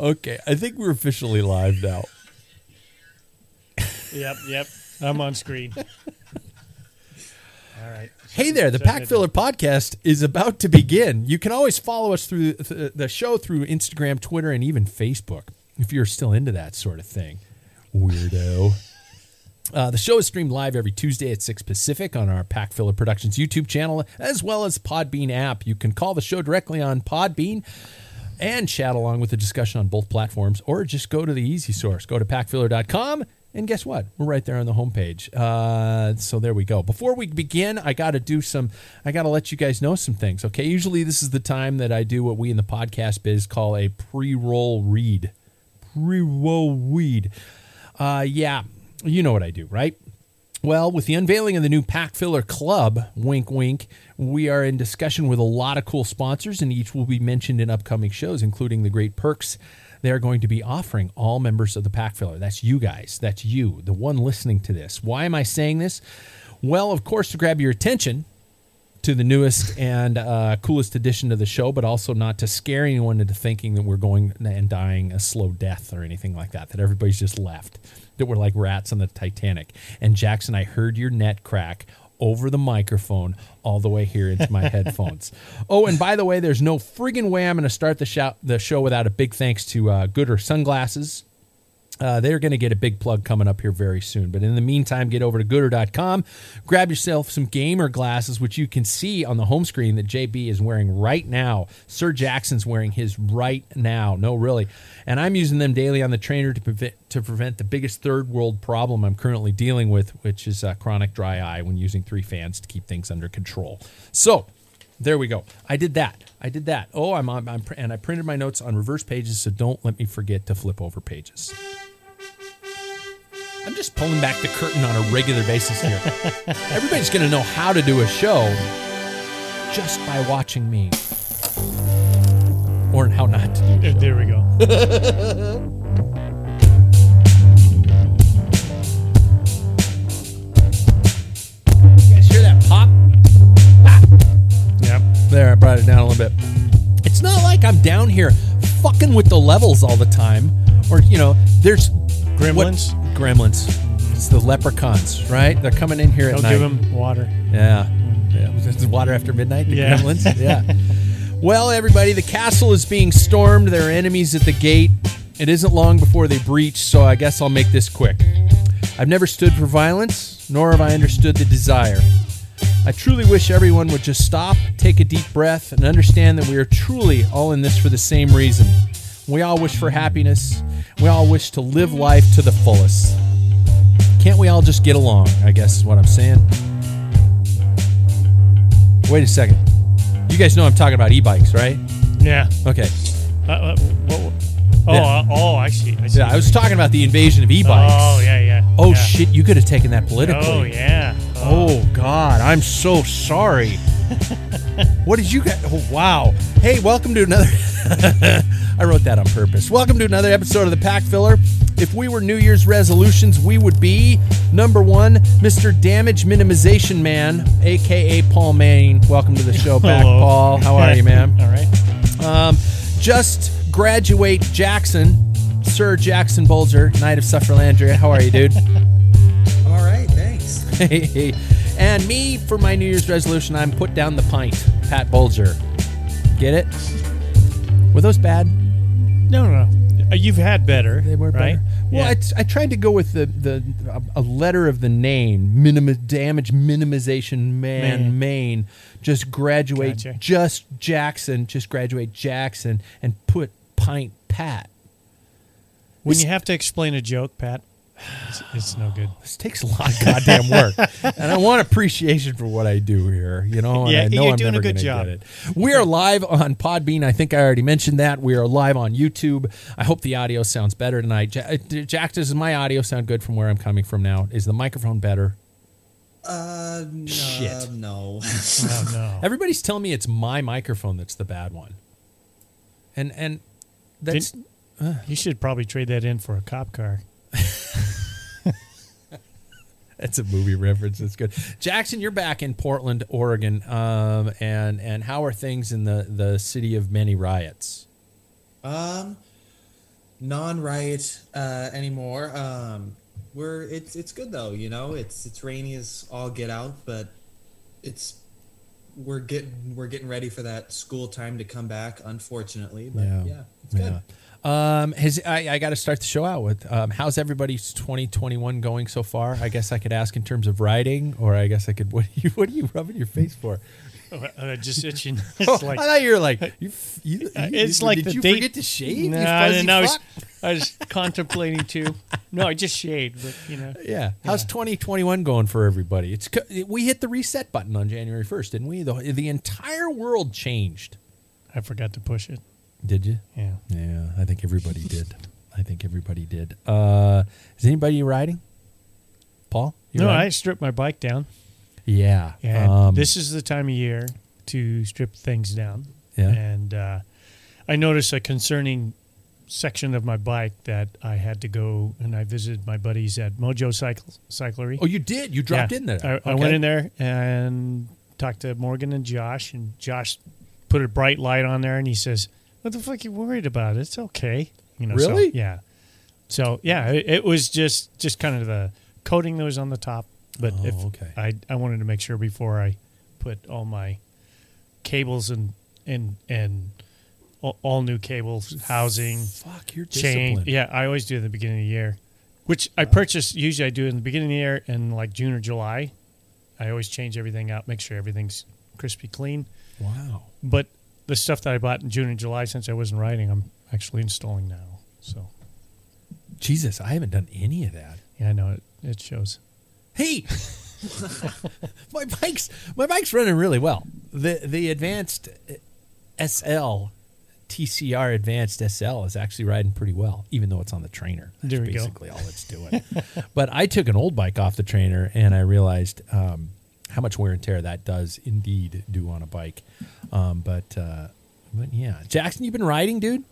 Okay, I think we're officially live now. Yep, yep. I'm on screen. All right. Hey there, the Pack Filler podcast is about to begin. You can always follow us through th- the show through Instagram, Twitter, and even Facebook if you're still into that sort of thing. Weirdo. Uh, the show is streamed live every Tuesday at 6 Pacific on our Pack Filler Productions YouTube channel, as well as Podbean app. You can call the show directly on Podbean and chat along with the discussion on both platforms, or just go to the easy source. Go to packfiller.com, and guess what? We're right there on the homepage. Uh, so there we go. Before we begin, I got to do some, I got to let you guys know some things, okay? Usually this is the time that I do what we in the podcast biz call a pre roll read. Pre roll read. Uh, yeah, you know what I do, right? Well, with the unveiling of the new Pack Filler Club, wink, wink, we are in discussion with a lot of cool sponsors, and each will be mentioned in upcoming shows, including the great perks they are going to be offering all members of the Pack Filler. That's you guys. That's you, the one listening to this. Why am I saying this? Well, of course, to grab your attention to the newest and uh, coolest edition of the show, but also not to scare anyone into thinking that we're going and dying a slow death or anything like that, that everybody's just left, that we're like rats on the Titanic. And Jackson, I heard your net crack over the microphone all the way here into my headphones. Oh, and by the way, there's no friggin' way I'm going to start the show, the show without a big thanks to uh, Goodr Sunglasses. Uh, they're going to get a big plug coming up here very soon. But in the meantime, get over to goodr.com, grab yourself some gamer glasses, which you can see on the home screen that JB is wearing right now. Sir Jackson's wearing his right now. No, really. And I'm using them daily on the trainer to prevent, to prevent the biggest third world problem I'm currently dealing with, which is uh, chronic dry eye when using three fans to keep things under control. So, there we go. I did that. I did that. Oh, I'm on, I'm, and I printed my notes on reverse pages, so don't let me forget to flip over pages. I'm just pulling back the curtain on a regular basis here. Everybody's going to know how to do a show just by watching me. Or how not to do show. There we go. You guys hear that pop? Yep. There, I brought it down a little bit. It's not like I'm down here fucking with the levels all the time. Or, you know, there's. Gremlins? What, gremlins. It's the leprechauns, right? They're coming in here at Don't night. give them water. Yeah. yeah. Water after midnight? The Yeah. gremlins? Yeah. well, everybody, the castle is being stormed. There are enemies at the gate. It isn't long before they breach, so I guess I'll make this quick. I've never stood for violence, nor have I understood the desire. I truly wish everyone would just stop, take a deep breath, and understand that we are truly all in this for the same reason. We all wish for happiness. We all wish to live life to the fullest. Can't we all just get along? I guess is what I'm saying. Wait a second. You guys know I'm talking about e-bikes, right? Yeah. Okay. Uh, uh, what, oh, uh, oh, I see. I see. Yeah, I was talking about the invasion of e-bikes. Oh, yeah, yeah. Oh yeah. shit, you could have taken that politically. Oh, yeah. Oh god, I'm so sorry. what did you get? Oh, wow. Hey, welcome to another. I wrote that on purpose. Welcome to another episode of the Pack Filler. If we were New Year's resolutions, we would be number one, Mr. Damage Minimization Man, aka Paul Main. Welcome to the show back, Paul. How are you, man? All right. Um, just graduate Jackson, Sir Jackson Bulger, Knight of Sufferlandria. How are you, dude? I'm all right, thanks. Hey, and me for my New Year's resolution, I'm put down the pint. Pat Bulger. Get it? Were those bad? No, no, no. Uh, You've had better. They were right? better. Well, Yeah. I, t- I tried to go with the the a- a letter of the name, minimum damage minimization man, Man. Maine. Just graduate, Gotcha. just Jackson, just graduate Jackson, and put pint Pat. when you have to explain a joke, Pat, it's, it's no good. This takes a lot of goddamn work, and I want appreciation for what I do here. You know, and Yeah, I know you're I'm doing a never good gonna job. Get it. We are live on Podbean. I think I already mentioned that. We are live on YouTube. I hope the audio sounds better tonight. Ja- uh, Jack, does my audio sound good from where I'm coming from now? Is the microphone better? Uh, no, Shit. no. Oh, no. Everybody's telling me it's my microphone that's the bad one, and and that's Didn't- you should probably trade that in for a cop car. That's a movie reference. That's good. Jackson, you're back in Portland, Oregon, um, and and how are things in the the city of many riots? um, non-riot uh, anymore. Um, we're it's it's good though. You know, it's it's rainy as all get out, but it's we're getting we're getting ready for that school time to come back. Unfortunately, but yeah, it's good. Um, has I, I got to start the show out with um, how's everybody's 2021 going so far? I guess I could ask in terms of writing, or I guess I could. What are you What are you rubbing your face for? Uh, just itching. Oh, like I thought you were like you. you, you it's you- like did the you date. forget to shave? you Nah, fuzzy no, I was. I was contemplating too. No, I just shaved, but you know. Yeah. How's 2021 going for everybody? It's we hit the reset button on January 1st, didn't we? The, the entire world changed. I forgot to push it. Did you? Yeah. Yeah, I think everybody did. I think everybody did. Uh, is anybody riding? Paul? You no, I stripped my bike down. Yeah. And um, this is the time of year to strip things down. Yeah. And uh, I noticed a concerning section of my bike that I had to go and I visited my buddies at Mojo Cycle Cyclery. Oh, you did. You dropped Yeah. in there. I, I went in there and talked to Morgan and Josh, and Josh put a bright light on there, and he says, "What the fuck are you worried about? It's okay." You know. so, Really? yeah. So yeah, it, it was just just kind of the coating that was on the top, but Oh, if okay. I I wanted to make sure before I put all my cables and and and all, all new cables, housing, Fuck, you're chain. disciplined. Yeah, I always do in the beginning of the year, which I purchase. Usually, I do in the beginning of the year and like June or July. I always change everything out, make sure everything's crispy clean. Wow. But the stuff that I bought in June and July, since I wasn't riding, I'm actually installing now. So Jesus, I haven't done any of that. yeah, I know it. It shows. Hey, my bike's my bike's running really well. The the advanced SL TCR Advanced SL is actually riding pretty well, even though it's on the trainer. That's There we go. basically all it's doing. but I took an old bike off the trainer and I realized um, how much wear and tear that does indeed do on a bike. Um, but uh, but yeah, Jackson, you've been riding, dude.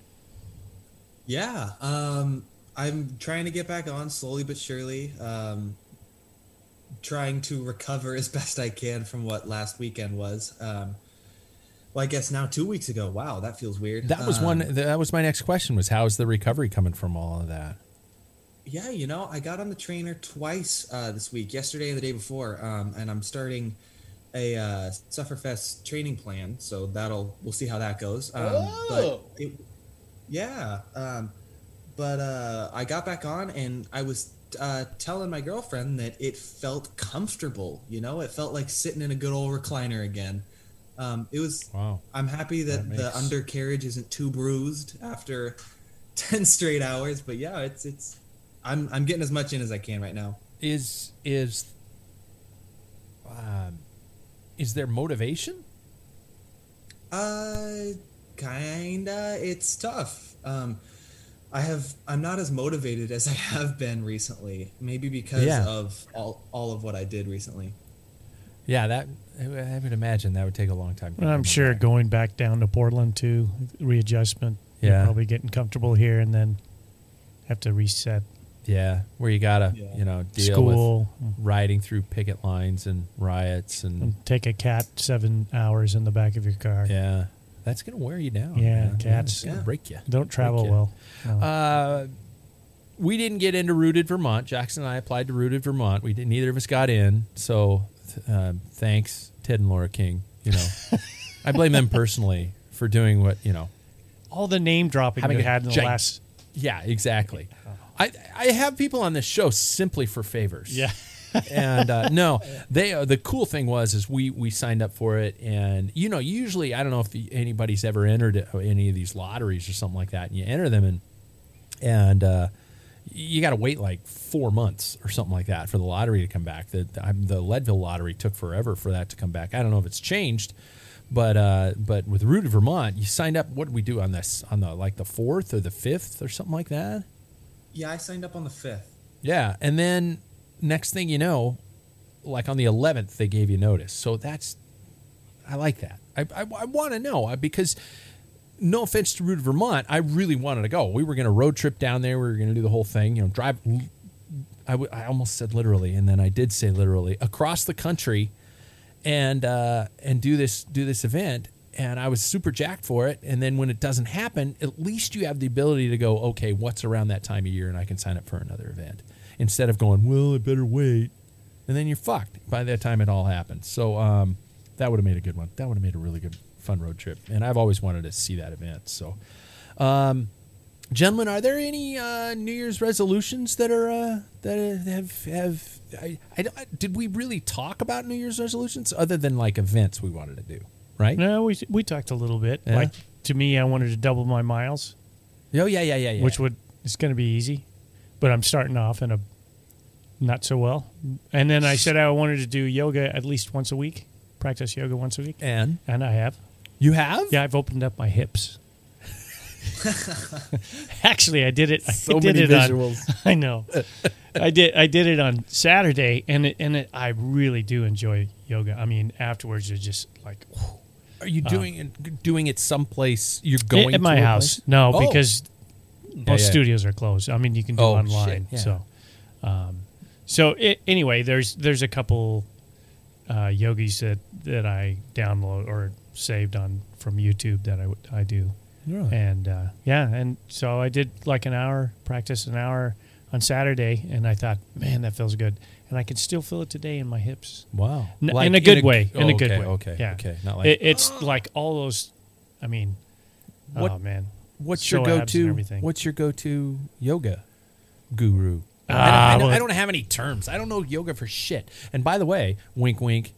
Yeah, um, I'm trying to get back on slowly but surely. Um, trying to recover as best I can from what last weekend was. Um, well, I guess now two weeks ago. Wow, that feels weird. That was Um, one. That was my next question. Was how's the recovery coming from all of that? Yeah, you know, I got on the trainer twice uh, this week, yesterday and the day before, um, and I'm starting a uh, Sufferfest training plan. So that'll we'll see how that goes. Um, But it, yeah, um, but uh, I got back on, and I was uh, telling my girlfriend that it felt comfortable. You know, it felt like sitting in a good old recliner again. Um, it was. Wow. I'm happy that, That the undercarriage isn't too bruised after ten straight hours. But yeah, it's it's. I'm I'm getting as much in as I can right now. is is um, is there motivation? Uh, kinda. It's tough. Um, I have. I'm not as motivated as I have been recently. Maybe because Yeah. of all all of what I did recently. Yeah, that I would imagine that would take a long time. to I'm sure back. going back down to Portland too, readjustment. Yeah. You're probably getting comfortable here and then have to reset Yeah, where you gotta Yeah. you know deal with school riding through picket lines and riots and and take a cat seven hours in the back of your car. yeah, that's gonna wear you down. Yeah, man. cats. it's gonna Yeah. break you. Don't travel you. well. No. Uh, we didn't get into Rooted Vermont. Jackson and I applied to Rooted Vermont. We didn't. Neither of us got in. So, uh, thanks, Ted and Laura King. You know, I blame them personally for doing what you know. All the name dropping having you had in the gig- last. Yeah, exactly. I I have people on this show simply for favors. Yeah. And uh, no, they uh, the cool thing was is we we signed up for it, and you know usually I don't know if anybody's ever entered any of these lotteries or something like that, and you enter them and and uh, you got to wait like four months or something like that for the lottery to come back. The the, the Leadville lottery took forever for that to come back. I don't know if it's changed. But uh, but with Rooted Vermont, you signed up. What did we do on this? On the like the fourth or the fifth or something like that? Yeah, I signed up on the fifth. Yeah, and then next thing you know, like on the 11th, they gave you notice. So that's, I like that. I, I, I want to know because, no offense to Rooted Vermont, I really wanted to go. We were going to road trip down there. We were going to do the whole thing, you know, drive. I, w- I almost said literally, and then I did say literally across the country, and uh, and do this do this event. And I was super jacked for it. And then when it doesn't happen, at least you have the ability to go, okay, what's around that time of year, and I can sign up for another event instead of going, well, I better wait, and then you're fucked by that time it all happens. So um, that would have made a good one. That would have made a really good, fun road trip. And I've always wanted to see that event. So, um, gentlemen, are there any uh, New Year's resolutions that are uh, that have have? I, I, did we really talk about New Year's resolutions other than like events we wanted to do? Right? No, we we talked a little bit. Yeah. Like to me, I wanted to double my miles, Oh yeah, yeah, yeah, yeah. which would it's going to be easy, but I'm starting off in a not so well. And then I said I wanted to do yoga at least once a week, practice yoga once a week, and and I have. you have? Yeah, I've opened up my hips. Actually, I did it. I So did many it on- visuals. I know. I did. I did it on Saturday, and it, and it, I really do enjoy yoga. I mean, afterwards, you're just like whew. Are you um, doing it doing it someplace? You're going at my to house. place? No, Oh. because most yeah. studios are closed. I mean, you can do Oh, online. yeah. So, um, so it, anyway, there's there's a couple uh, yogis that that I download or saved on from YouTube that I I do. Really? And uh, yeah, and so I did like an hour practice, an hour on Saturday, and I thought, man, that feels good, and I can still feel it today in my hips. Wow. N- Like in a good oh, way. In a good okay, way. Okay. Yeah. Okay. Not like It, it's like all those. I mean, What- oh man, what's your go-to? everything. What's your go-to yoga guru? I, don't, I, don't, well- I don't have any terms. I don't know yoga for shit. And by the way, wink, wink.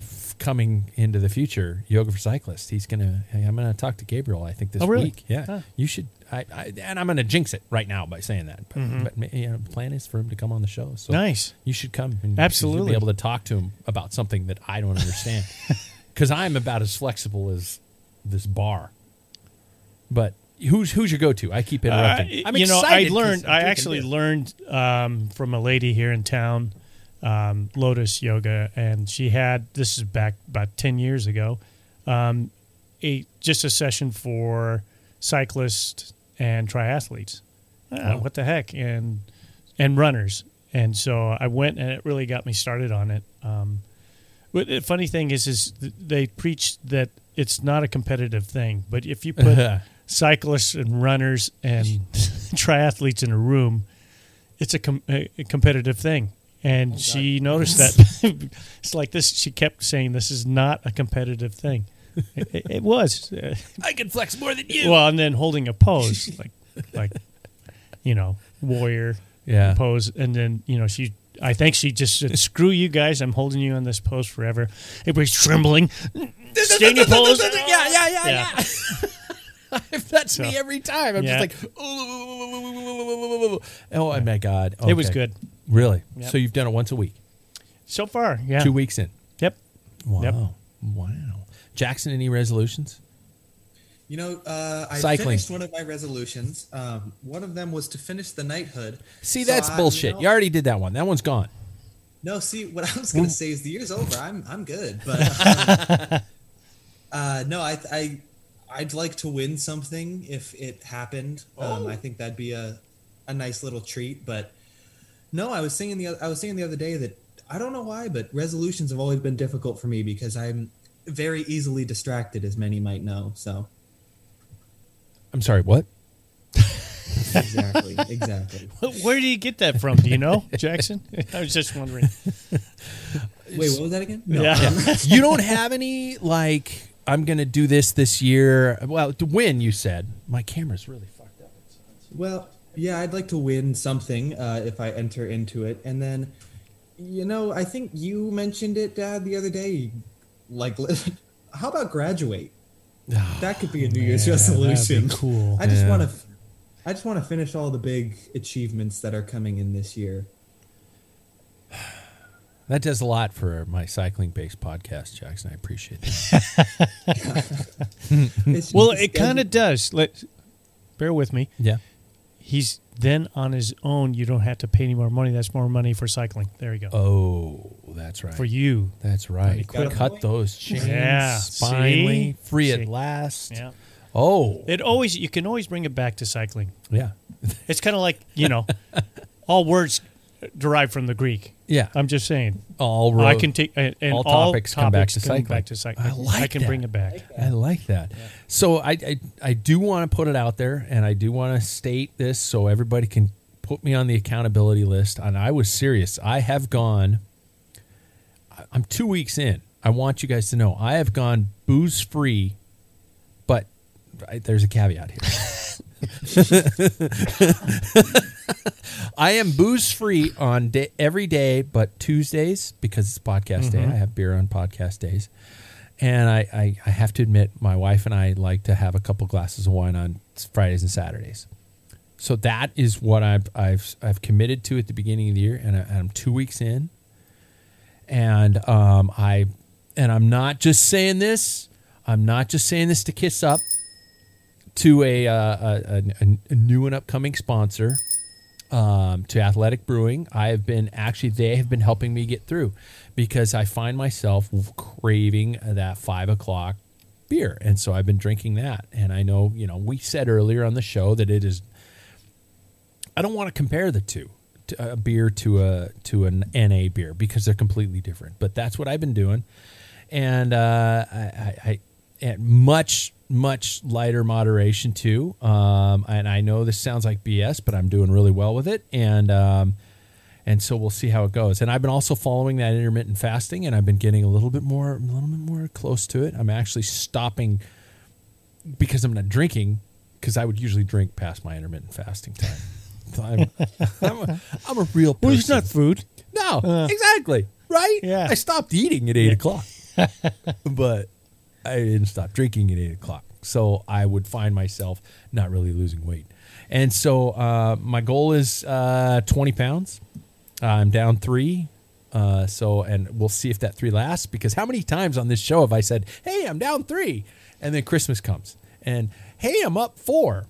f- Coming into the future, yoga for cyclists. He's gonna. hey, I'm gonna talk to Gabriel. I think this Oh, really? week. Yeah, Huh. you should. I, I and I'm gonna jinx it right now by saying that. But, but you know, the plan is for him to come on the show. So Mm-hmm. Nice. You should come. And Absolutely. Be able to talk to him about something that I don't understand. Because I'm about as flexible as this bar. But who's who's your go-to? I keep interrupting. Uh, I'm you know, I learned. I'm I drinking actually beer. learned um, from a lady here in town, um, Lotus Yoga, and she had this is back about ten years ago, um, a just a session for cyclists and triathletes. Ah, Oh. What the heck, and and runners. And so I went, and it really got me started on it. Um, but the funny thing is, is they preach that it's not a competitive thing, but if you put cyclists and runners and triathletes in a room, it's a, com- a a competitive thing. And oh, she noticed that it's like this. She kept saying, "This is not a competitive thing." It, it- it was. I can flex more than you. well, and then holding a pose, like, like, you know, warrior Yeah. pose, and then you know she. I think she just said, "Screw you guys! I'm holding you on this pose forever." Everybody's trembling. Stay in your pose. yeah, yeah, yeah, Yeah. Yeah. That's So- me every time. I'm Yeah. just like, oh my god, It was good Really? Yep. So you've done it once a week, so far. Yeah. two weeks in. Yep. Wow, Yep. wow. Jackson, any resolutions? You know, uh, I Cycling. finished one of my resolutions. Um, one of them was to finish the knighthood. See, So that's I- bullshit. know- You already did that one. That one's gone. No, see, what I was gonna say is the year's over. I'm I'm good, but um, uh, no, I I I'd like to win something if it happened. Um, I think that'd be a a nice little treat. But no, I was saying the I was saying the other day that I don't know why, but resolutions have always been difficult for me because I'm very easily distracted, as many might know. So I'm sorry, what? exactly, exactly. Where do you get that from? Do you know, Jackson? I was just wondering. Wait, what was that again? No, Yeah. you don't have any like I'm gonna do this this year. Well, to win, you said. My camera's really fucked up. Well, yeah, I'd like to win something uh, if I enter into it, and then, you know, I think you mentioned it, Dad, the other day. Like, how about graduate? That could be a New Year's man, that'd resolution. cool. I just Yeah. want to, I just want to finish all the big achievements that are coming in this year. That does a lot for my cycling based podcast, Jackson. I appreciate that. Well, it kind of does. Let bear with me. yeah. He's then on his own. You don't have to pay any more money. That's more money for cycling. There you go. Oh, that's right. for you. That's right. Cut point. those chains. Yeah, Finally, see? free See? at last. Yeah. Oh, It always you can always bring it back to cycling. yeah. It's kind of like you know, all words derive from the Greek. Yeah. I'm just saying. all I can take and, and all all, topics come back to come cycling. Back to cycling. I like I can that. bring it back. I like that. So I, I I do want to put it out there, and I do want to state this so everybody can put me on the accountability list. And I was serious. I have gone. I- I'm two weeks in. I want you guys to know I have gone booze free, but I, there's a caveat here. I am booze free on day, every day but Tuesdays because it's podcast day. I have beer on podcast days. And I, I, I have to admit, my wife and I like to have a couple glasses of wine on Fridays and Saturdays. So that is what I've I've I've committed to at the beginning of the year, and, I, I'm two weeks in, and um, I and I'm not just saying this. I'm not just saying this to kiss up to a uh, a, a, a new and upcoming sponsor um, to Athletic Brewing. I have been actually they have been helping me get through because I find myself craving that five o'clock beer, and so I've been drinking that. And I know you know we said earlier on the show that it is. I don't want to compare the two. A beer to a to an NA beer because they're completely different. But that's what I've been doing, and uh, I, I, I at much much lighter moderation too. Um, and I know this sounds like BS, but I'm doing really well with it, and um, and so we'll see how it goes. And I've been also following that intermittent fasting, and I've been getting a little bit more, a little bit more close to it. I'm actually stopping because I'm not drinking because I would usually drink past my intermittent fasting time. So I'm, I'm, a, I'm a real person. Well, it's not food. No, exactly. Right? Yeah. I stopped eating at eight o'clock, but I didn't stop drinking at eight o'clock. So I would find myself not really losing weight. And so uh, my goal is uh, 20 pounds. I'm down three. Uh, so, and we'll see if that three lasts because how many times on this show have I said, Hey, I'm down three? And then Christmas comes and Hey, I'm up four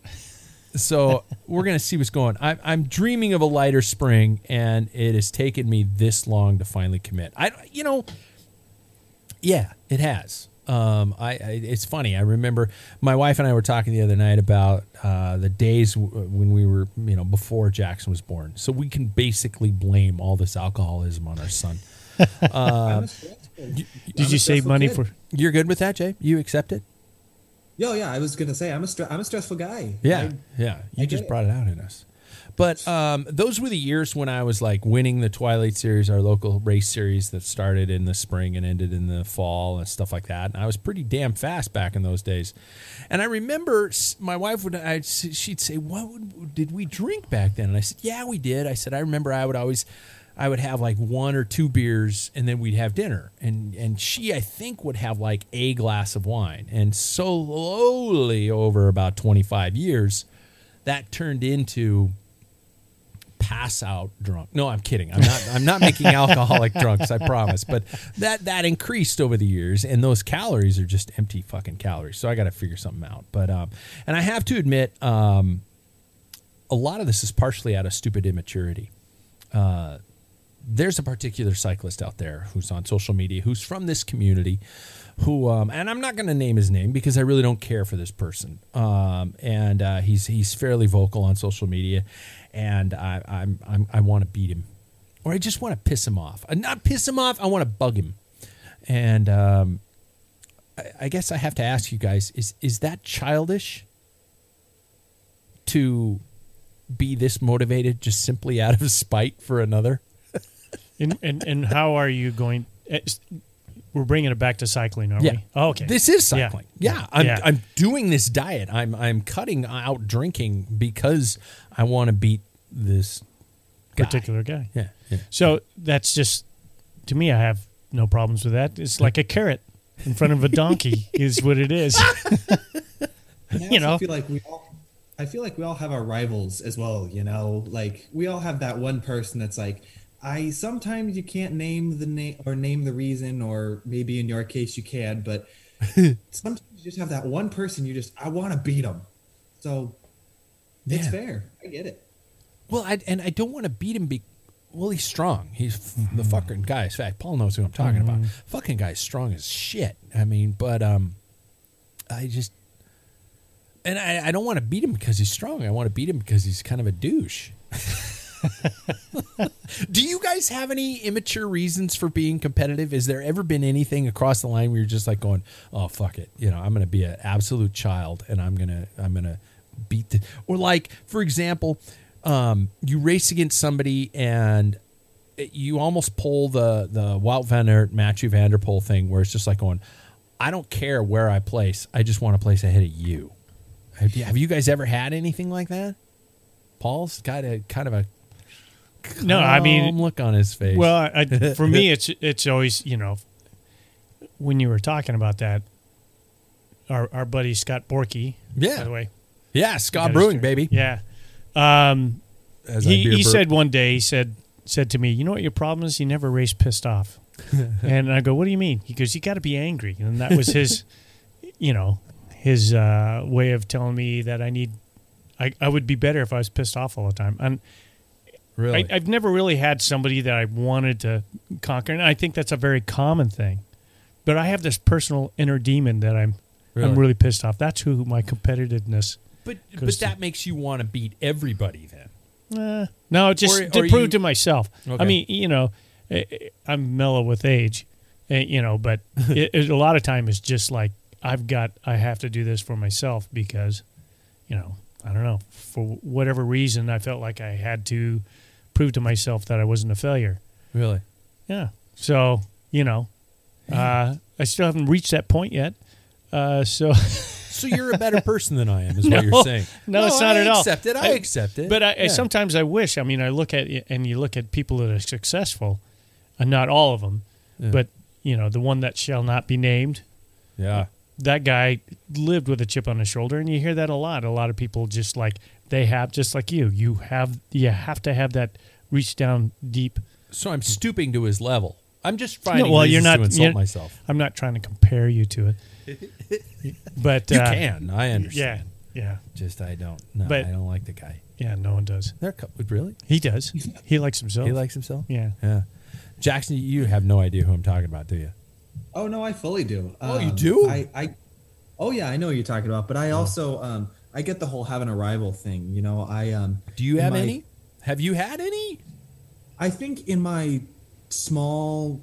so we're gonna see what's going. I'm, I'm dreaming of a lighter spring, and it has taken me this long to finally commit. I, you know, yeah, it has. Um, I, I it's funny. I remember my wife and I were talking the other night about uh, the days w- when we were, you know, before Jackson was born. So we can basically blame all this alcoholism on our son. I'm a I'm Did a you save money kid. for? You're good with that, Jay? You accept it? Yo, yeah, I was gonna say I'm a stre- I'm a stressful guy. Yeah, I- yeah. You I just get it. brought it out in us. But um, those were the years when I was like winning the Twilight Series, our local race series that started in the spring and ended in the fall and stuff like that. And I was pretty damn fast back in those days. And I remember my wife would, I'd, she'd say, "What would, did we drink back then?" And I said, "Yeah, we did." I said, "I remember I would always." I would have like one or two beers and then we'd have dinner. And and she I think would have like a glass of wine. And slowly over about 25 years that turned into pass out drunk. No, I'm kidding. I'm not I'm not making alcoholic drunks, I promise. But that that increased over the years and those calories are just empty fucking calories. So I got to figure something out. But um and I have to admit um a lot of this is partially out of stupid immaturity. Uh there's a particular cyclist out there who's on social media who's from this community who um, and I'm not going to name his name because I really don't care for this person. Um, and uh, he's he's fairly vocal on social media and I I'm, I'm I want to beat him. Or I just want to piss him off. Uh, not piss him off I want to bug him. And um, I, I guess I have to ask you guys is is that childish to be this motivated just simply out of spite for another? And, and and how are you going? It's- We're bringing it back to cycling, are Yeah. we? Oh, okay. This is cycling. Yeah, Yeah. I'm, Yeah. I'm doing this diet. I'm I'm cutting out drinking because I want to beat this guy. particular guy. Yeah, yeah. So that's just to me. I have no problems with that. It's like a carrot in front of a donkey is what it is. You know. I feel like we all I feel like we all have our rivals as well, you know? Like we all have that one person that's like I sometimes you can't name the name or name the reason or maybe in your case you can, but sometimes you just have that one person you just I want to beat them. So it's fair. I get it. Well, I, and I don't want to beat him. Be well, he's strong. He's f- the fucking guy. In fact, Paul knows who I'm talking about. Fucking guy's strong as shit. I mean, but um, I just and I, I don't want to beat him because he's strong. I want to beat him because he's kind of a douche. Do you guys have any immature reasons for being competitive? Is there ever been anything across the line where you're just like going, "Oh fuck it," you know, I'm going to be an absolute child and I'm gonna I'm gonna beat the or like for example, um, you race against somebody and you almost pull the the Wout van Aert Mathieu Van Der Poel thing where it's just like going, I don't care where I place, I just want to place ahead of you. Have you, have you guys ever had anything like that? Paul's got a kind of a No, I mean- look on his face. Well, I, I- for me, it's it's always you know when you were talking about that, our our buddy Scott Borky, Yeah. by the way, yeah, Scott Brewing, baby. yeah, um, As he, he burp. said one day he said said to me, you know what your problem is? You never race pissed off, and I go, what do you mean? He goes, you got to be angry, and that was his, you know, his uh, way of telling me that I need. I, I would be better if I was pissed off all the time. And really. I, I've never really had somebody that I wanted to conquer, and I think that's a very common thing. But I have this personal inner demon that I'm Really? I'm really pissed off. That's who my competitiveness. but but goes to- that makes you want to beat everybody then. Uh, no, just Or- to or prove you- to myself. Okay. I mean, you know, eh, eh, I'm mellow with age, you know, but it, it, a lot of time is just like I've got I have to do this for myself because, you know, I don't know for whatever reason I felt like I had to prove to myself that I wasn't a failure. Really? Yeah. So, you know, uh, I still haven't reached that point yet. Uh, so, So you're a better person than I am, is what you're saying. No, it's not I at all. accept it. I, accept it. but I, I Yeah. sometimes I wish. I mean, I look at it and you look at people that are successful, and not all of them, Yeah. but you know, the one that shall not be named. yeah. That guy lived with a chip on his shoulder, and you hear that a lot. A lot of people just like they have, just like you. You have, you have to have that reach down deep. So I'm stooping to his level. I'm just finding well, you're not- to insult you're- myself. I'm not trying to compare you to it, but You uh, can. I understand. yeah, yeah Just I don't. No, But- I don't like the guy. yeah. No one does. They're co- really. He does. He likes himself. He likes himself. Yeah. Yeah. Jackson, you have no idea who I'm talking about, do you? Oh no, I fully do. Oh, you Um, do? I, I, oh yeah, I know what you're talking about. But I also, um, I get the whole having a rival thing. You know, I um. Do you have my- any? Have you had any? I think in my small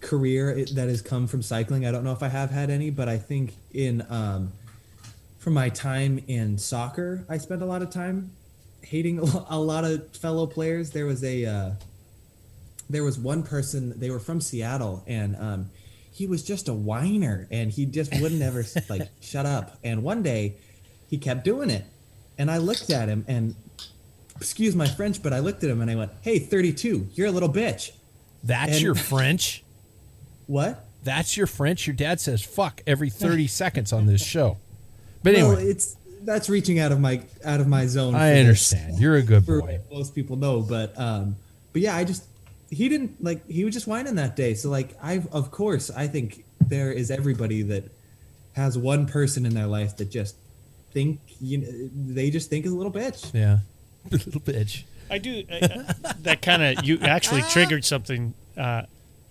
career it, that has come from cycling, I don't know if I have had any, but I think in um, from my time in soccer, I spent a lot of time hating a a lot of fellow players. There was a uh, there was one person. They were from Seattle, and um, he was just a whiner, and he just wouldn't ever like shut up. And one day, he kept doing it, and I looked at him and. Excuse my French, but I looked at him and I went, "Hey, 32, you're a little bitch." That's And- your French. What? That's your French. Your dad says "fuck" every 30 seconds on this show. But Well, anyway, it's that's reaching out of my out of my zone. I for this, understand. You're a good boy. most people know, but um, but yeah, I just he didn't like he was just whining that day. So like I of course I think there is everybody that has one person in their life that just think you know they just think is a little bitch. Yeah, a little bitch. I do. Uh, that kind of you actually triggered something. Uh,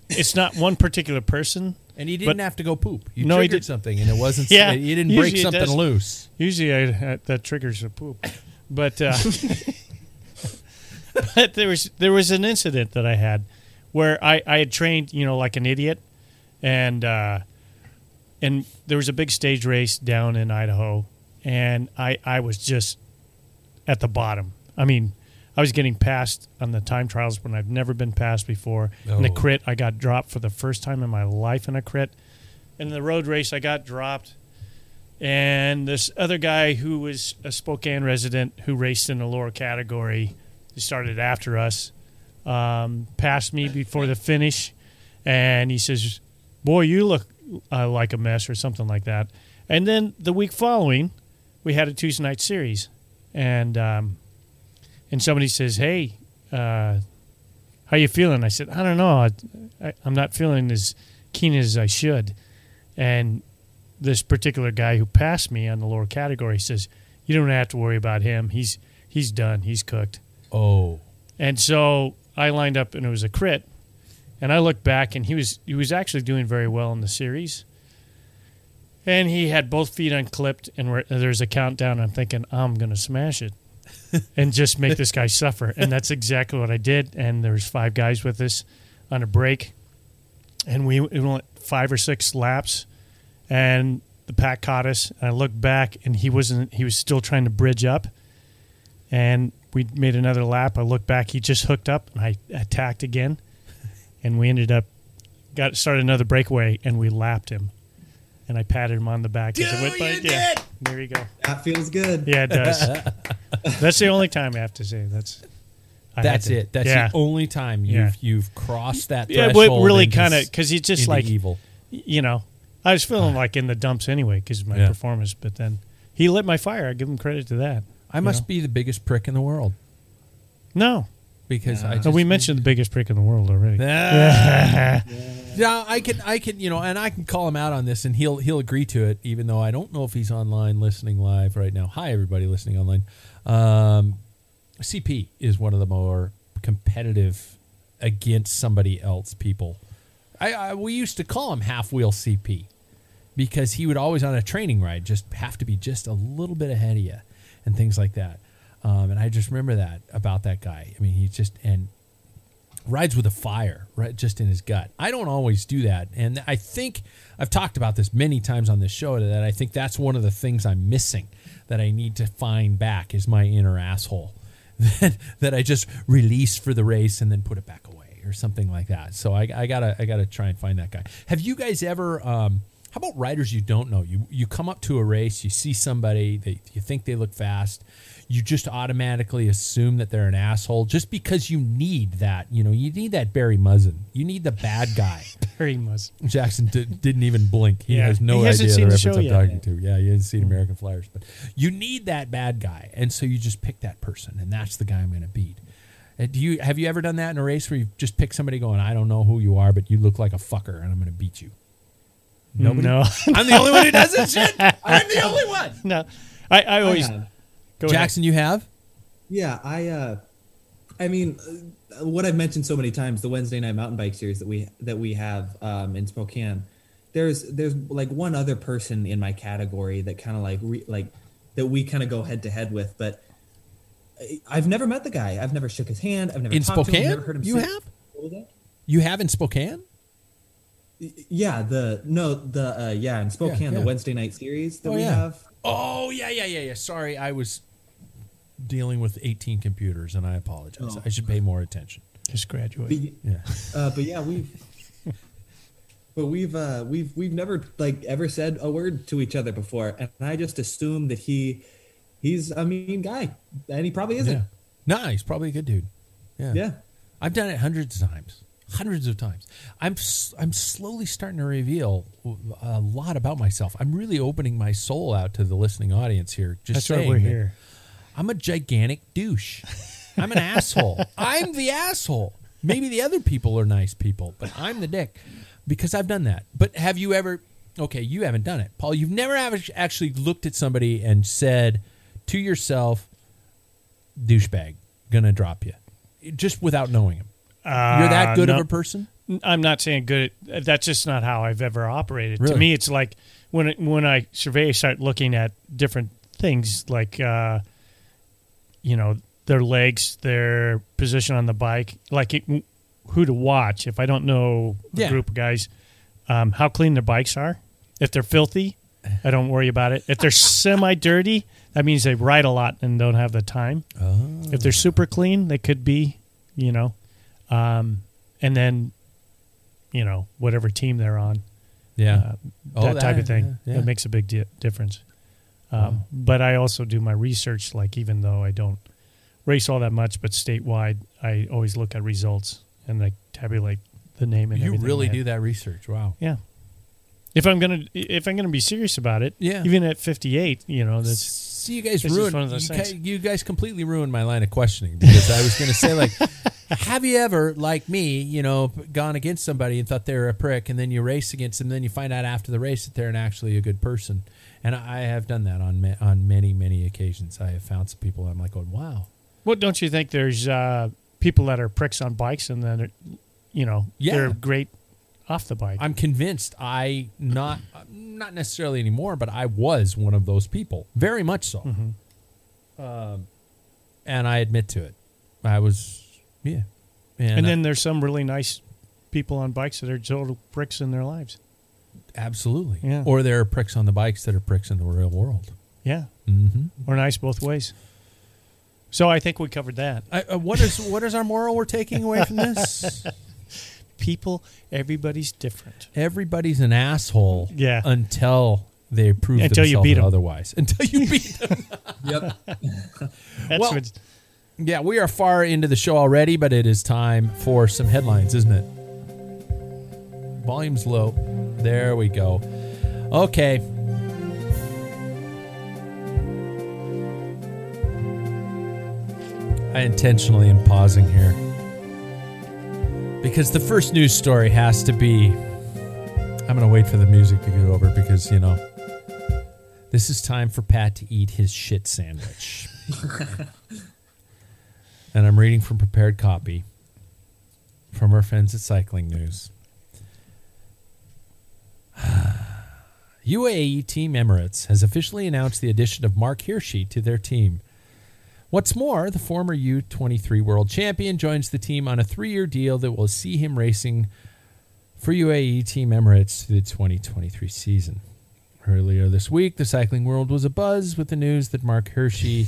it's not one particular person. And he didn't But- have to go poop. You No, he triggered did- something, and it wasn't. Yeah, you didn't break usually something does. loose. Usually, I, uh, that triggers a poop, but uh, but there was there was an incident that I had where I, I had trained, you know, like an idiot, and uh, and there was a big stage race down in Idaho, and I I was just at the bottom. I mean, I was getting passed on the time trials when I've never been passed before. In the Oh. crit, I got dropped for the first time in my life in a crit. In the road race, I got dropped. And this other guy who was a Spokane resident who raced in the lower category, he started after us, um, passed me before the finish. And he says, Boy, you look uh, like a mess, or something like that. And then the week following, we had a Tuesday night series. And um, and somebody says, "Hey, uh, how you feeling?" I said, "I don't know. I, I, I'm not feeling as keen as I should." And this particular guy who passed me on the lower category says, "You don't have to worry about him. He's he's done. He's cooked." Oh, And so I lined up, and it was a crit. And I looked back, and he was he was actually doing very well in the series. And he had both feet unclipped, and we're, there's a countdown. I'm thinking I'm gonna smash it, and just make this guy suffer. And that's exactly what I did. And there was five guys with us on a break, and we we went five or six laps, and the pack caught us. And I looked back, and he wasn't. He was still trying to bridge up, and we made another lap. I looked back, he just hooked up, and I attacked again, and we ended up got started another breakaway, and we lapped him, and I patted him on the back. as I went by. yeah, there you go. That feels good. Yeah, it does. That's the only time I have to say that's. I that's to- it. That's yeah. the only time you've Yeah. you've crossed that Yeah, but really kind of because he's just like evil. you know, I was feeling uh. like in the dumps anyway because of my Yeah. performance, but then he lit my fire. I give him credit to that. I must know? be the biggest prick in the world No, because I no, we mentioned the biggest prick in the world already. Yeah, I can, I can, you know, and I can call him out on this, and he'll he'll agree to it, even though I don't know if he's online listening live right now. Hi, everybody listening online. Um, CP is one of the more competitive against somebody else people. I, I we used to call him half wheel CP because he would always on a training ride just have to be just a little bit ahead of you and things like that. Um, and I just remember that about that guy. I mean, he just and rides with a fire right just in his gut. I don't always do that. And i think i've talked about this many times on this show that i think that's one of the things i'm missing that i need to find back is my inner asshole that, that i just release for the race and then put it back away or something like that. So i, I gotta i gotta try and find that guy. Have you guys ever um, how about riders you don't know? You you come up to a race you see somebody that you think they look fast you just automatically assume that they're an asshole just because you need that. You know, you need that Barry Muzzin. You need the bad guy. Barry much. Jackson d- didn't even blink. He Yeah. has no He idea seen the the reference show I'm yet. talking to. Yeah, he hasn't seen American Flyers, but you need that bad guy, and so you just pick that person, and that's the guy I'm going to beat. And do you have you ever done that in a race where you just pick somebody going, I don't know who you are, but you look like a fucker, and I'm going to beat you? Nobody. No, I'm the only one who does this shit. I'm the only one. no. I, I always oh, have. Go ahead. Jackson, you have. Yeah, I uh I mean uh, what I've mentioned so many times the Wednesday night mountain bike series that we that we have um in Spokane. There's there's like one other person in my category that kind of like re, like that we kind of go head to head with, but I- I've never met the guy. I've never shook his hand. I've never In talked to him, Spokane? never heard him You sing. have? What was that? You have in Spokane. Yeah, the no, the uh yeah, in Spokane, yeah. the Wednesday night series that Oh, we yeah. have. Oh yeah, yeah, yeah, yeah. Sorry, I was dealing with 18 computers, and I apologize. Oh. I should pay more attention. just graduate. y- Yeah. uh, but yeah, we've but we've uh we've we've never like ever said a word to each other before, and I just assume that he he's a mean guy, and he probably isn't. yeah. No, he's probably a good dude. Yeah. Yeah. I've done it hundreds of times. Hundreds of times. I'm I'm slowly starting to reveal a lot about myself. I'm really opening my soul out to the listening audience here. Just That's why we're that here. I'm a gigantic douche. I'm an asshole. I'm the asshole. Maybe the other people are nice people, but I'm the dick because I've done that. But have you ever? Okay, you haven't done it, Paul. You've never actually looked at somebody and said to yourself, "douchebag." gonna drop you, just without knowing him. You're Uh, that good no. of a person. I'm not saying good. That's just not how I've ever operated. Really? To me, it's like when it, when I survey, I start looking at different things, like uh, you know their legs, their position on the bike, like it, who to watch. If I don't know a Yeah. group of guys, um, how clean their bikes are. If they're filthy, I don't worry about it. If they're semi dirty, that means they ride a lot and don't have the time. If they're super clean, they could be, you know, um, and then, you know, whatever team they're on, Yeah, uh, Oh, that, type of thing. yeah, yeah. That makes a big di- difference. Um, But I also do my research. Like even though I don't race all that much, but statewide, I always look at results and like tabulate the name and you everything really do that research. Wow. Yeah. If I'm gonna if I'm gonna be serious about it, Yeah. even at 58, you know, that's See, you guys It's ruined. one of those you, things. guys, you guys completely ruined my line of questioning because I was going to say like, have you ever, like me, you know, gone against somebody and thought they were a prick, and then you race against them, and then you find out after the race that they're an actually a good person, and I have done that on ma- on many many occasions. I have found some people I'm like, going, wow, Well, don't you think there's uh, people that are pricks on bikes and then, you know, Yeah. they're great off the bike? I'm convinced I not not necessarily anymore, but I was one of those people, very much so. Um, and I admit to it. I was, yeah. and I- then there's some really nice people on bikes that are total pricks in their lives. absolutely, Yeah. Or there are pricks on the bikes that are pricks in the real world. Yeah, Mm-hmm. or nice both ways. So I think we covered that. I, uh, what is what is our moral we're taking away from this? People, everybody's different. Everybody's an asshole. Yeah. Until they prove Until you beat them. otherwise. Until you beat them. Yep. That's Well- what's Yeah, we are far into the show already, but it is time for some headlines, isn't it? Volume's low. There we go. Okay. I intentionally am pausing here because the first news story has to be. I'm going to wait for the music to go over because, you know, this is time for Pat to eat his shit sandwich and I'm reading from prepared copy from our friends at Cycling News. UAE Team Emirates has officially announced the addition of Marc Hirschi to their team. What's more, the former U23 world champion joins the team on a three year deal that will see him racing for UAE Team Emirates through the 2023 season. Earlier this week, the cycling world was abuzz with the news that Marc Hirschi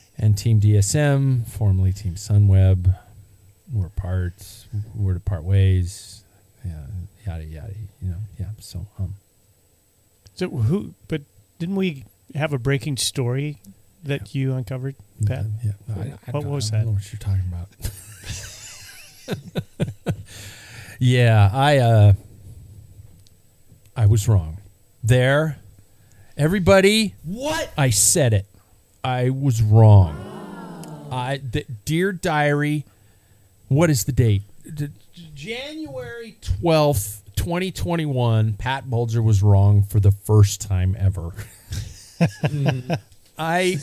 and Team DSM, formerly Team Sunweb, were part were to part ways. Yeah, yada yada. You know, yeah. So, um, so who? But didn't we have a breaking story that you uncovered, Pat? yeah. What- I, I what don't- was I don't that? know what you're talking about. yeah, I uh, I was wrong. There, everybody. What I said it. I was wrong. I the, dear diary. What is the date? D- January twelfth, twenty twenty one. Pat Bulger was wrong for the first time ever. I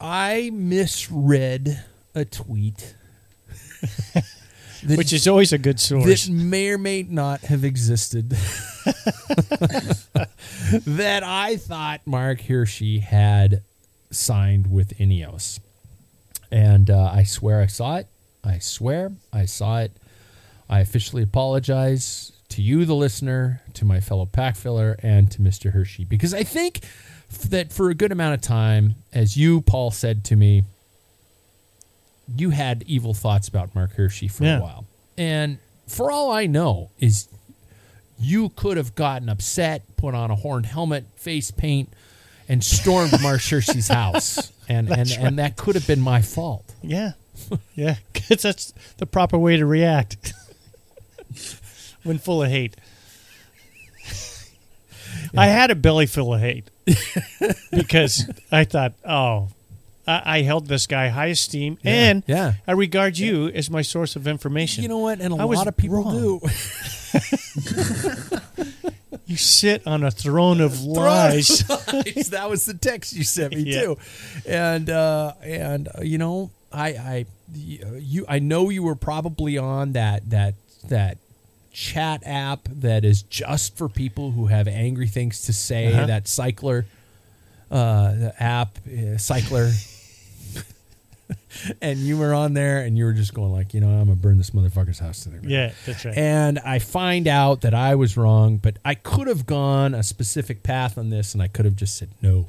I misread a tweet. that, Which is always a good source. that may or may not have existed. that I thought Marc Hirschi had signed with Ineos. And uh, I swear I saw it. I swear I saw it. I officially apologize to you, the listener, to my fellow pack filler, and to Mr. Hirschi. Because I think that for a good amount of time, as you, Paul, said to me, you had evil thoughts about Marc Hirschi for Yeah. a while. And for all I know, is you could have gotten upset, put on a horned helmet, face paint, and stormed Marc Hirschi's house. And, and, and that could have been my fault. yeah, yeah, 'Cause that's the proper way to react when full of hate. I had a belly full of hate because I thought, oh, I, I held this guy high esteem, and yeah. I regard you as my source of information. You know what? And a I lot of people wrong. do. You sit on a throne of lies. that was the text you sent me Yeah. too, and uh, and uh, you know, I, I, you, I know you were probably on that that that chat app that is just for people who have angry things to say. Uh-huh. That cycler uh, app, uh, cycler. and you were on there, and you were just going like, you know, I'm gonna burn this motherfucker's house to the ground. Yeah, that's right. And I find out that I was wrong, but I could have gone a specific path on this, and I could have just said, no,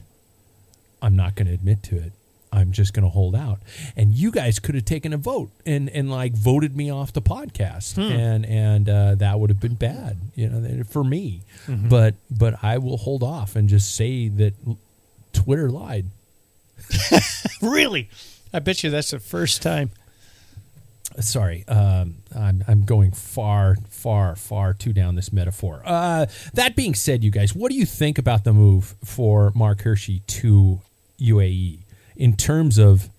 I'm not going to admit to it. I'm just going to hold out. And you guys could have taken a vote and, and like voted me off the podcast, and and uh, that would have been bad, you know, for me. But but I will hold off and just say that Twitter lied. really, I bet you that's the first time. sorry um, I'm, I'm going far far far too down this metaphor uh, that being said you guys what do you think about the move for marc hirschi to uae in terms of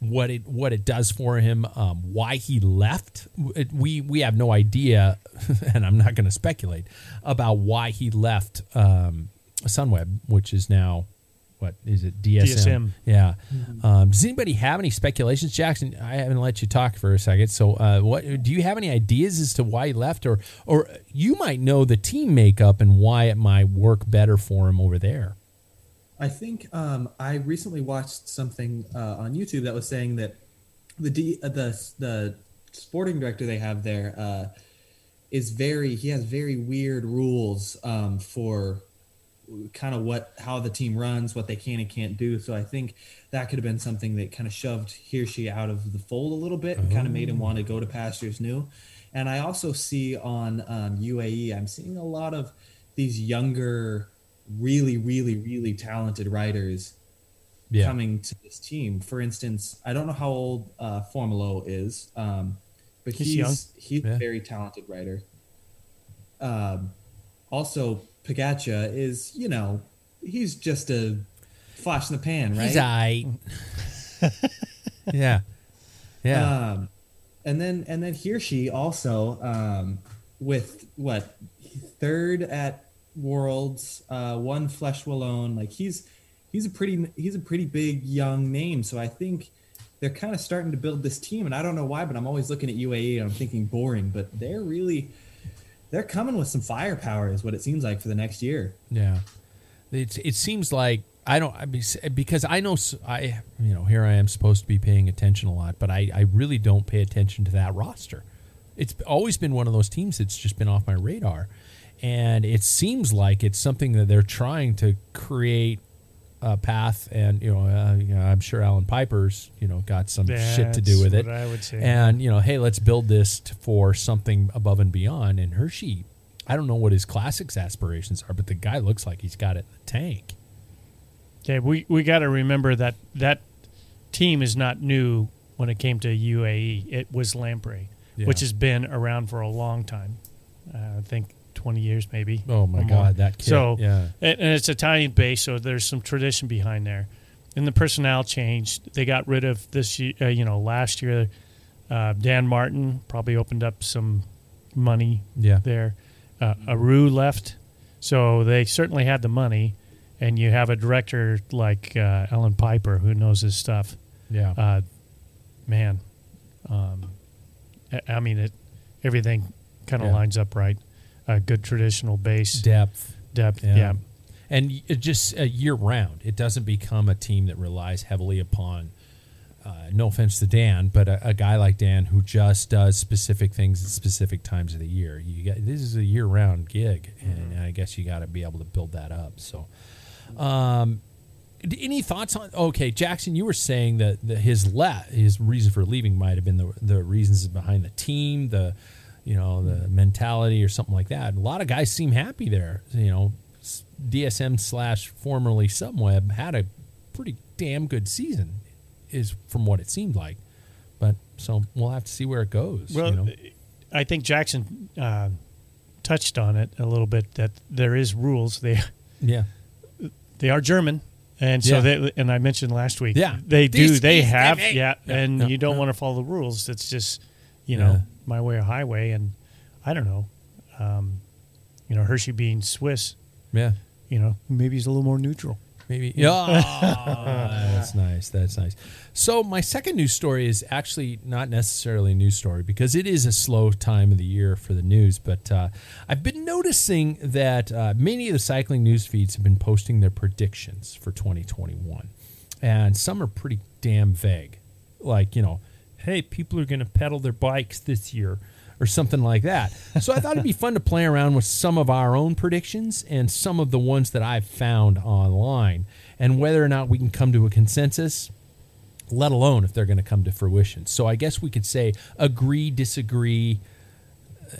what it what it does for him um, why he left It- we we have no idea and i'm not going to speculate about why he left um, sunweb which is now what is it dsm, DSM. yeah. Um, does anybody have any speculations, Jackson? I haven't let you talk for a second. So, uh, what do you have any ideas as to why he left, or or you might know the team makeup and why it might work better for him over there? I think um, I recently watched something uh, on YouTube that was saying that the D, uh, the the sporting director they have there uh, is very he has very weird rules um, for kind of what how the team runs, what they can and can't do. So I think that could have been something that kind of shoved he or she out of the fold a little bit and kind of made him want to go to pastures new. And I also see on um, UAE, I'm seeing a lot of these younger, really, really, really talented writers Yeah. coming to this team. For instance, I don't know how old uh, Formolo is, um, but He's he's young. he's Yeah. a very talented writer. Um, also, Pogacar is, you know, he's just a flash in the pan, right? He's I. yeah, yeah, Um, and then and then Hirschi also um, with what third at Worlds, uh, won Flèche Wallonne. Like he's he's a pretty he's a pretty big young name. So I think they're kind of starting to build this team, and I don't know why, but I'm always looking at UAE and I'm thinking boring, but they're really they're coming with some firepower, is what it seems like for the next year. yeah. It it seems like I don't I mean, because I know I you know here I am supposed to be paying attention a lot, but I I really don't pay attention to that roster. It's always been one of those teams that's just been off my radar, and it seems like it's something that they're trying to create a path. And you know, uh, you know I'm sure Allan Peiper's you know got some shit to do That's with it. I would say. And you know, hey, let's build this t- for something above and beyond. And Hirschi, I don't know what his classics aspirations are, but the guy looks like he's got it in the tank. Okay, we we got to remember that that team is not new when it came to UAE. It was Lampre, Yeah. which has been around for a long time. Uh, I think twenty years, maybe. Oh my or more. God, that kid, So yeah. and, and it's Italian based, so there's some tradition behind there. And the personnel changed. They got rid of this, uh, you know, last year. Uh, Dan Martin probably opened up some money Yeah. there. Uh, Aru left, so they certainly had the money. And you have a director like uh, Allan Peiper who knows his stuff. Yeah. Uh, man, um, I, I mean, it everything kind of Yeah. lines up right. A good traditional base Depth. depth. Yeah. yeah. And just uh, year round, it doesn't become a team that relies heavily upon. Uh, no offense to Dan, but a, a guy like Dan who just does specific things at specific times of the year. You got this is a year round gig, and I guess you got to be able to build that up. So, um, any thoughts on? Okay, Jackson, you were saying that the, his le- his reason for leaving might have been the the reasons behind the team, the you know the mentality or something like that. A lot of guys seem happy there. You know, DSM slash formerly Sunweb had a pretty damn good season, is from what it seemed like. But so we'll have to see where it goes. Well, you know? I think Jackson uh, touched on it a little bit that there is rules. They yeah, they are German, and so Yeah. they and I mentioned last week. Yeah. they do. They have yeah, Yeah, and yeah, you don't yeah. want to follow the rules. It's just you Yeah. My way or highway, and I don't know. Um, you know Hirschi being Swiss, yeah. you know maybe he's a little more neutral. Maybe. Yeah. that's nice. That's nice. So my second news story is actually not necessarily a news story because it is a slow time of the year for the news. But uh, I've been noticing that uh, many of the cycling news feeds have been posting their predictions for 2021, and some are pretty damn vague. Like you know, hey, people are going to pedal their bikes this year or something like that. So I thought it'd be fun to play around with some of our own predictions and some of the ones that I've found online and whether or not we can come to a consensus, let alone if they're going to come to fruition. So I guess we could say agree, disagree,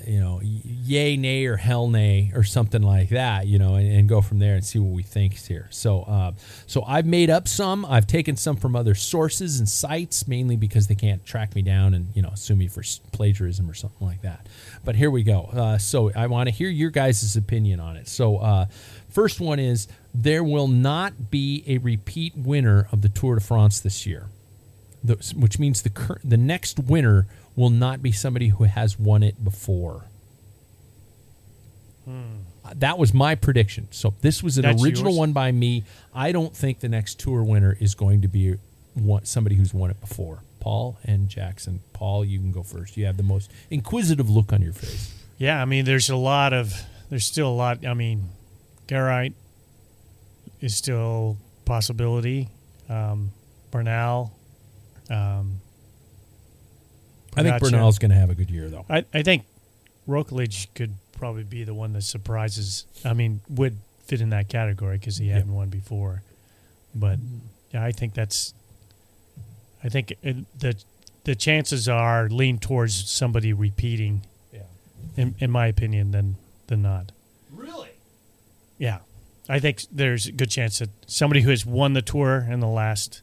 you know, yay, nay, or hell, nay, or something like that, you know, and, and go from there and see what we think here. So, uh, so I've made up some. I've taken some from other sources and sites, mainly because they can't track me down and you know sue me for plagiarism or something like that. But here we go. Uh, so I want to hear your guys' opinion on it. So, uh, first one is there will not be a repeat winner of the Tour de France this year, the, which means the cur- the next winner will not be somebody who has won it before. Hmm. That was my prediction. So this was an That's original yours? one by me. I don't think the next tour winner is going to be somebody who's won it before. Paul and Jackson. Paul, you can go first. You have the most inquisitive look on your face. Yeah, I mean, there's a lot of, there's still a lot. I mean, Geraint is still possibility. Um, Bernal. Um, I think Pogacar. Bernal's going to have a good year, though. I, I think Roglic could probably be the one that surprises. I mean, would fit in that category because he hadn't won before. But mm-hmm. yeah, I think that's. I think it, the the chances are lean towards somebody repeating. Yeah. In in my opinion, than than not. Really? Yeah, I think there's a good chance that somebody who has won the tour in the last.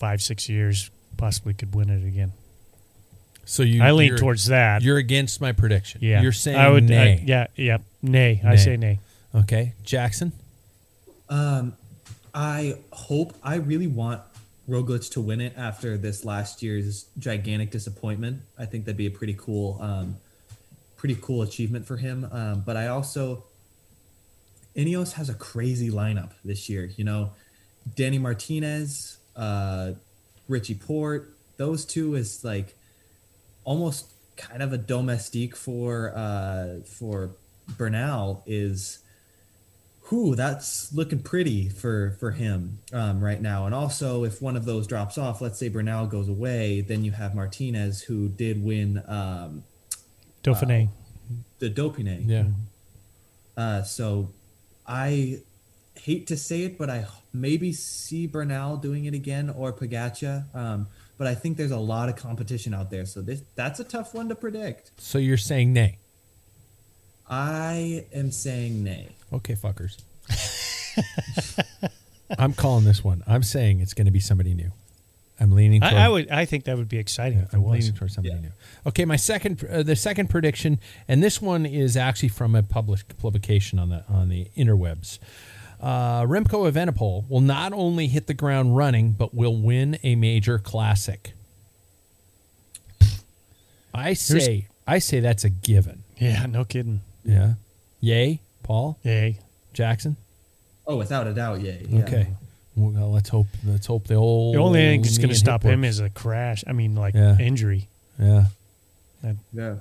Five six years possibly could win it again. So you, I lean towards that. You're against my prediction. yeah, You're saying I would. nay. I, yeah, yeah, nay. I say nay. Okay, Jackson. Um, I hope I really want Roglic to win it after this last year's gigantic disappointment. I think that'd be a pretty cool, um, pretty cool achievement for him. Um, but I also, Ineos has a crazy lineup this year. You know, Danny Martinez, uh, Richie Porte. Those two is like almost kind of a domestique for uh, for Bernal is who that's looking pretty for for him um, right now. And also, if one of those drops off, let's say Bernal goes away, then you have Martinez, who did win um, Dauphiné. the Dauphiné. Yeah. Uh, so I hate to say it, but I maybe see Bernal doing it again or Pogacar. Um, but I think there's a lot of competition out there, so this that's a tough one to predict. So you're saying nay. I am saying nay. Okay, fuckers. I'm calling this one. I'm saying it's going to be somebody new. I'm leaning. Toward, I, I would. I think that would be exciting Yeah, I'm was. leaning towards somebody Yeah. new. Okay, my second, uh, the second prediction, and this one is actually from a published publication on the on the interwebs. Uh, Remco Evenepoel will not only hit the ground running, but will win a major classic. I say, I say that's a given. Yeah, no kidding. Yeah. Yay, Paul Yay. Jackson. Oh, without a doubt, yay. Yeah. Okay. Well, let's hope. Let's hope the old. The only thing that's going to stop him works. is a crash. I mean, like Yeah. injury. Yeah. Yeah.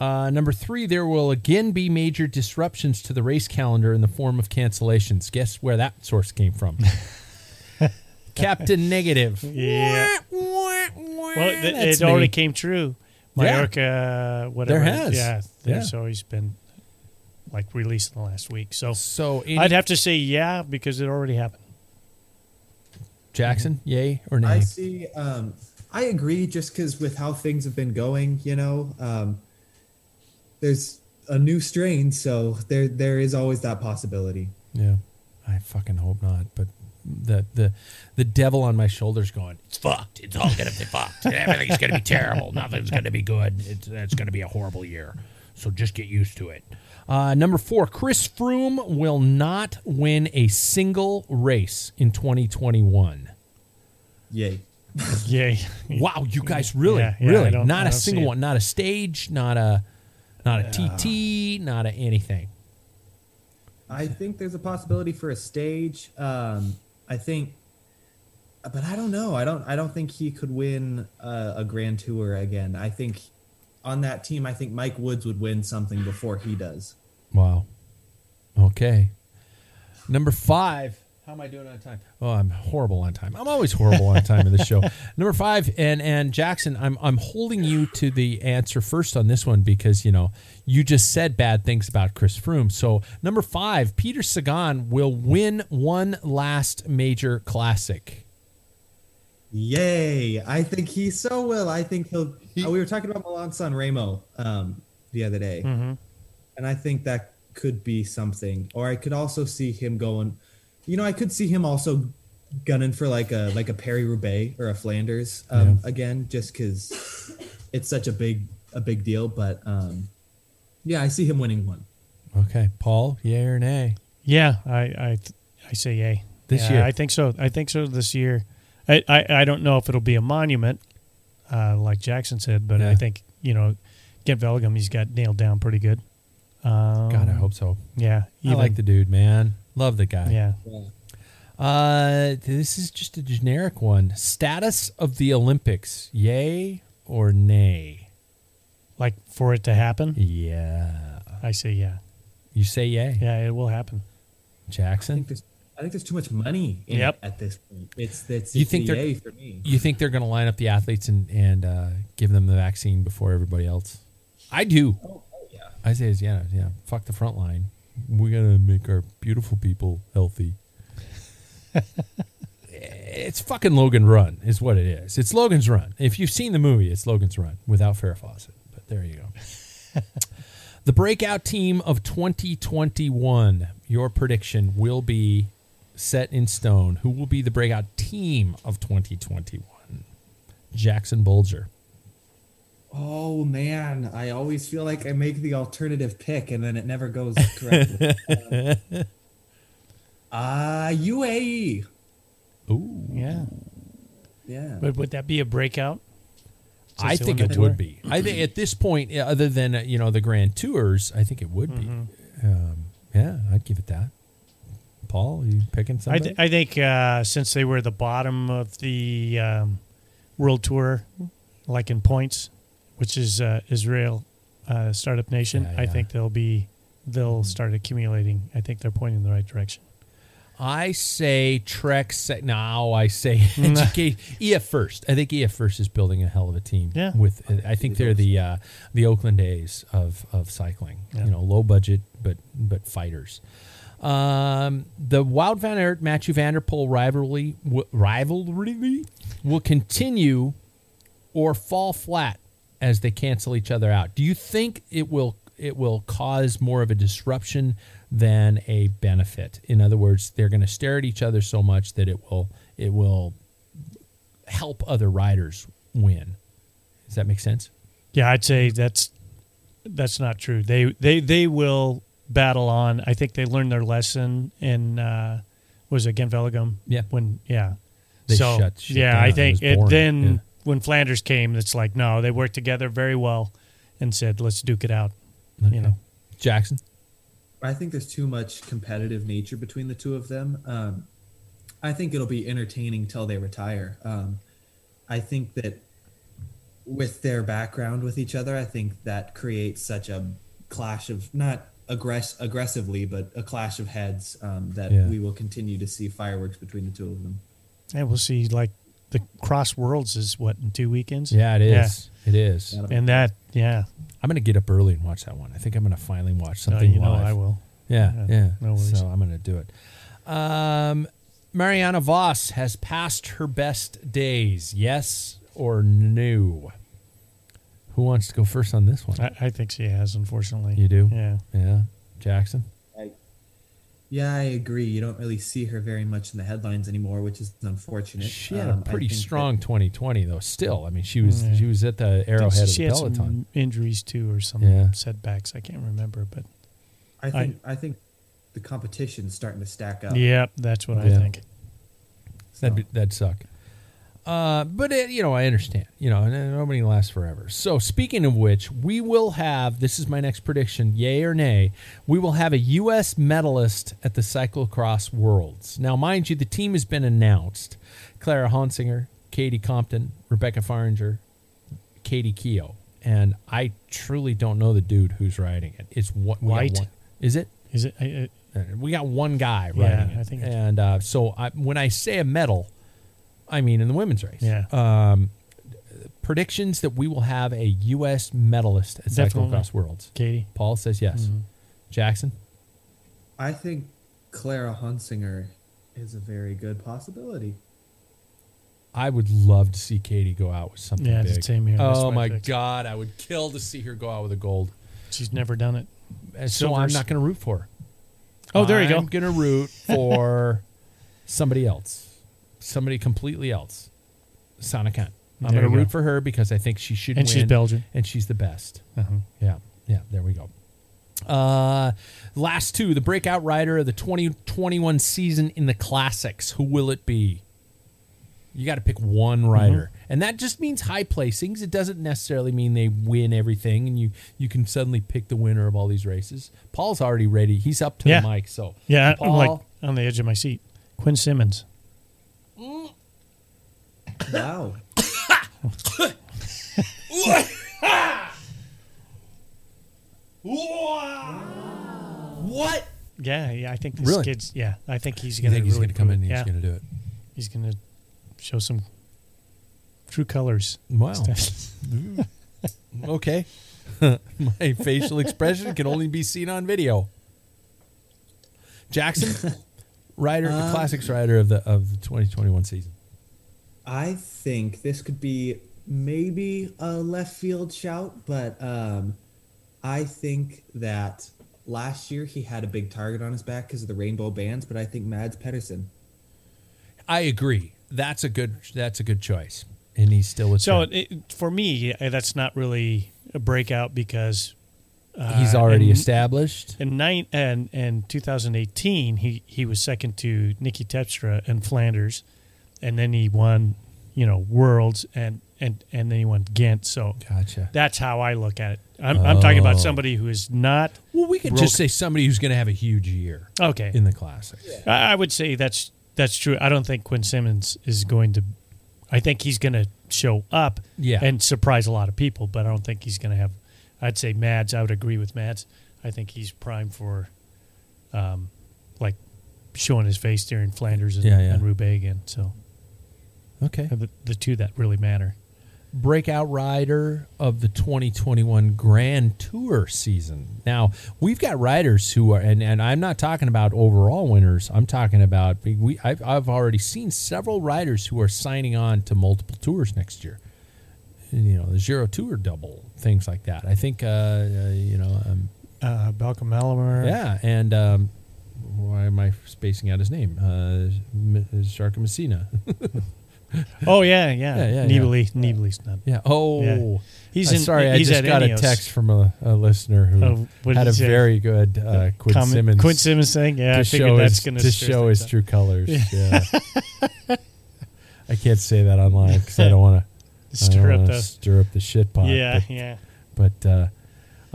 Uh, number three, there will again be major disruptions to the race calendar in the form of cancellations. Guess where that source came from? Captain Negative. Yeah. Well, it, That's it already came true. Yeah. Whatever. There has. Yeah, there's Yeah. always been like released in the last week. So So, any- I'd have to say yeah because it already happened. Jackson, yay or nay? I see. Um, I agree, just because with how things have been going, you know, um, there's a new strain, so there there is always that possibility. Yeah, I fucking hope not. But the the the devil on my shoulders going, it's fucked. It's all gonna be fucked. Everything's gonna be terrible. Nothing's gonna be good. It's it's gonna be a horrible year. So just get used to it. Uh, number four, Chris Froome will not win a single race in 2021. Yay! Yay. Wow, you guys really, Yeah, yeah, really, don't- not I a don't see single one, not a stage, not a not a TT, not a anything. I think there's a possibility for a stage. Um, I think, but I don't know. I don't. I don't think he could win a, a Grand Tour again. I think on that team, I think Mike Woods would win something before he does. Wow. Okay. Number five. How am I doing on time? Oh, I'm horrible on time. I'm always horrible on time in this show. Number five, and and Jackson, I'm I'm holding you to the answer first on this one because you know you just said bad things about Chris Froome. So number five, Peter Sagan will win one last major classic. Yay! I think he so will. I think he'll. uh, we were talking about Milan San Remo um, the other day, and I think that could be something. Or I could also see him going. You know, I could see him also gunning for like a like a Paris Roubaix or a Flanders um, again, just because it's such a big a big deal. But um, yeah, I see him winning one. Okay, Paul, yay or nay? Yeah, I I, I say yay. This Yeah, year. I think so. I think so this year. I, I, I don't know if it'll be a monument, uh, like Jackson said, but Yeah. I think, you know, Gent-Wevelgem, he's got nailed down pretty good. Um, God, I hope so. Yeah. I like the dude, man. Love the guy. Yeah. Uh, this is just a generic one. Status of the Olympics, yay or nay? Like for it to happen, Yeah. I say yeah. You say yay, Yeah, it will happen. I Jackson. think there's I think there's too much money in Yep. it at this point. It's it's, You it's think a they're- yay for me. You think they're going to line up the athletes and and uh, give them the vaccine before everybody else? I do. Oh, oh yeah. I say is yeah, yeah. Fuck the front line. We got to make our beautiful people healthy. it's fucking Logan Run, is what it is. It's Logan's Run. If you've seen the movie, it's Logan's Run without Farrah Fawcett. But there you go. the breakout team of 2021. Your prediction will be set in stone. Who will be the breakout team of 2021? Jackson Bulger. Oh man, I always feel like I make the alternative pick and then it never goes correctly. uh, UAE. Ooh. Yeah. Yeah. But would that be a breakout? Since I think it the would be. I think at this point, uh, other than uh, you know the Grand Tours, I think it would Mm-hmm. be. Um, yeah, I'd give it that. Paul, you picking I, something? th- I think uh, since they were the bottom of the um, World Tour, like in points, which is uh, Israel uh, startup nation, Yeah, I yeah. think they'll be they'll start accumulating. I think they're pointing in the right direction. I say Trek. Se- now I say educate EF first. I think EF first is building a hell of a team. Yeah. With I think they're the uh, the Oakland A's of of cycling. Yeah. You know, low budget but but fighters. Um, the Wout Van Aert Mathieu van der Poel rivalry w- rivalry will continue or fall flat as they cancel each other out. Do you think it will it will cause more of a disruption than a benefit? In other words, they're going to stare at each other so much that it will it will help other riders win. Does that make sense? Yeah, I'd say that's that's not true. They they they will battle on. I think they learned their lesson in uh, was it Gent-Wevelgem? Yeah. When yeah. They so shut shit yeah, down. I think was it, then Yeah. When Flanders came, it's like no, they worked together very well and said let's duke it out. Okay. You know. Jackson. I think there's too much competitive nature between the two of them. Um, I think it'll be entertaining till they retire. Um, I think that with their background with each other, I think that creates such a clash of not aggress aggressively, but a clash of heads um, that Yeah. we will continue to see fireworks between the two of them. And we'll see. Like the Cross Worlds is what in two weekends. Yeah, it is. It is. And that, yeah. I'm going to get up early and watch that one. I think I'm going to finally watch No, something you know. I will. Yeah, Yeah, yeah. no worries. So I'm going to do it. Um, Marianne Vos has passed her best days. Yes or no? Who wants to go first on this one? I, I think she has, unfortunately. You do? Yeah. Yeah, Jackson. Yeah, I agree. You don't really see her very much in the headlines anymore, which is unfortunate. She had Um, a I pretty think that- strong 2020 though. Still, I mean, she was Yeah. she was at the I think arrowhead of she the had peloton. some injuries too, or some Yeah. setbacks. I can't remember, but I think I, think the competition's starting to stack up. yeah, that's what I Yeah. think. That'd be, that'd suck. Uh, but it, you know, I understand. You know, and nobody lasts forever. So speaking of which, we will have. This is my next prediction: yay or nay. We will have a U.S. medalist at the cyclocross worlds. Now, mind you, the team has been announced: Clara Honsinger, Katie Compton, Rebecca Fahringer, Kaitie Keough, and I truly don't know the dude who's riding it. It's what white. One, is it? Is it? I, I, Uh, We got one guy Yeah, riding it. I think and uh, so I, when I say a medal, I mean in the women's race. Yeah. Um, predictions that we will have a U.S. medalist at Definitely. Cyclocross Worlds. Katie. Paul says yes. Mhm. Jackson. I think Clara Honsinger is a very good possibility. I would love to see Katie go out with something Yeah, big. the same here. Oh my my. God, I would kill to see her go out with a gold. She's never done it. And so I'm not going to root for her. Oh, there you go. I'm going to root for somebody else, somebody completely else. Sanne Cant. I'm There going to you root go. for her because I think she should And win. she's Belgian. And she's the best. Uh-huh. Yeah. Yeah. There we go. Uh, last two, the breakout rider of the 2021 season in the classics. Who will it be? You got to pick one rider, Mm-hmm. and that just means high placings. It doesn't necessarily mean they win everything, and you you can suddenly pick the winner of all these races. Paul's already ready; he's up to Yeah. the mic. So Yeah, I'm Paul, like on the edge of my seat. Quinn Simmons. Wow. what? Yeah, yeah. I think this Really? kid's. Yeah, I think he's You gonna. think he's really going to come in? it. and He's yeah, going to do it. he's gonna show some true colors. Wow. Okay. My facial expression can only be seen on video. Jackson, rider, the Um, classics rider of the of the 2021 season. I think this could be maybe a left field shout, but um, I think that last year he had a big target on his back because of the rainbow bands, but I think Mads Pedersen. I agree. That's a good. That's a good choice, and he's still with. So it, for me, uh, that's not really a breakout because uh, he's already in- established. In nine and and 2018, he he was second to Niki Terpstra in Flanders, and then he won, you know, Worlds and and and then he won Ghent. So Gotcha. that's how I look at it. I'm, I'm talking Oh. about somebody who is not Well, we could Broke- just say somebody who's going to have a huge year okay. in the classics. I, I would say that's that's true. I don't think Quinn Simmons is going to. I think he's going to show up Yeah. and surprise a lot of people, but I don't think he's going to have. I'd say Mads. I would agree with Mads. I think he's primed for, um, like, showing his face during Flanders and, Yeah, yeah. and Roubaix again. So Okay. the, the two that really matter. breakout rider of the 2021 Grand Tour season. Now, we've got riders who are, and, and I'm not talking about overall winners. I'm talking about, we, I've, I've already seen several riders who are signing on to multiple tours next year. You know, the Giro Tour double, things like that. I think, uh, uh, you know, um, Uh, Balcom Malamer. yeah, and um, why am I spacing out his name? Uh, M- Sharka Messina. Oh yeah, yeah. Yeah, yeah, not. yeah. Oh, Yeah. He's Uh, in. sorry, He's I just got Ineos. a text from a, a listener who Oh, what had a say? very good uh, Quinn Comment- Simmons Quinn Simmons thing. Yeah, I show figured that's going to show his true colors. Yeah. I can't say that online because I don't want to Stir up the. stir up the shit pot. Yeah, but, yeah. but uh,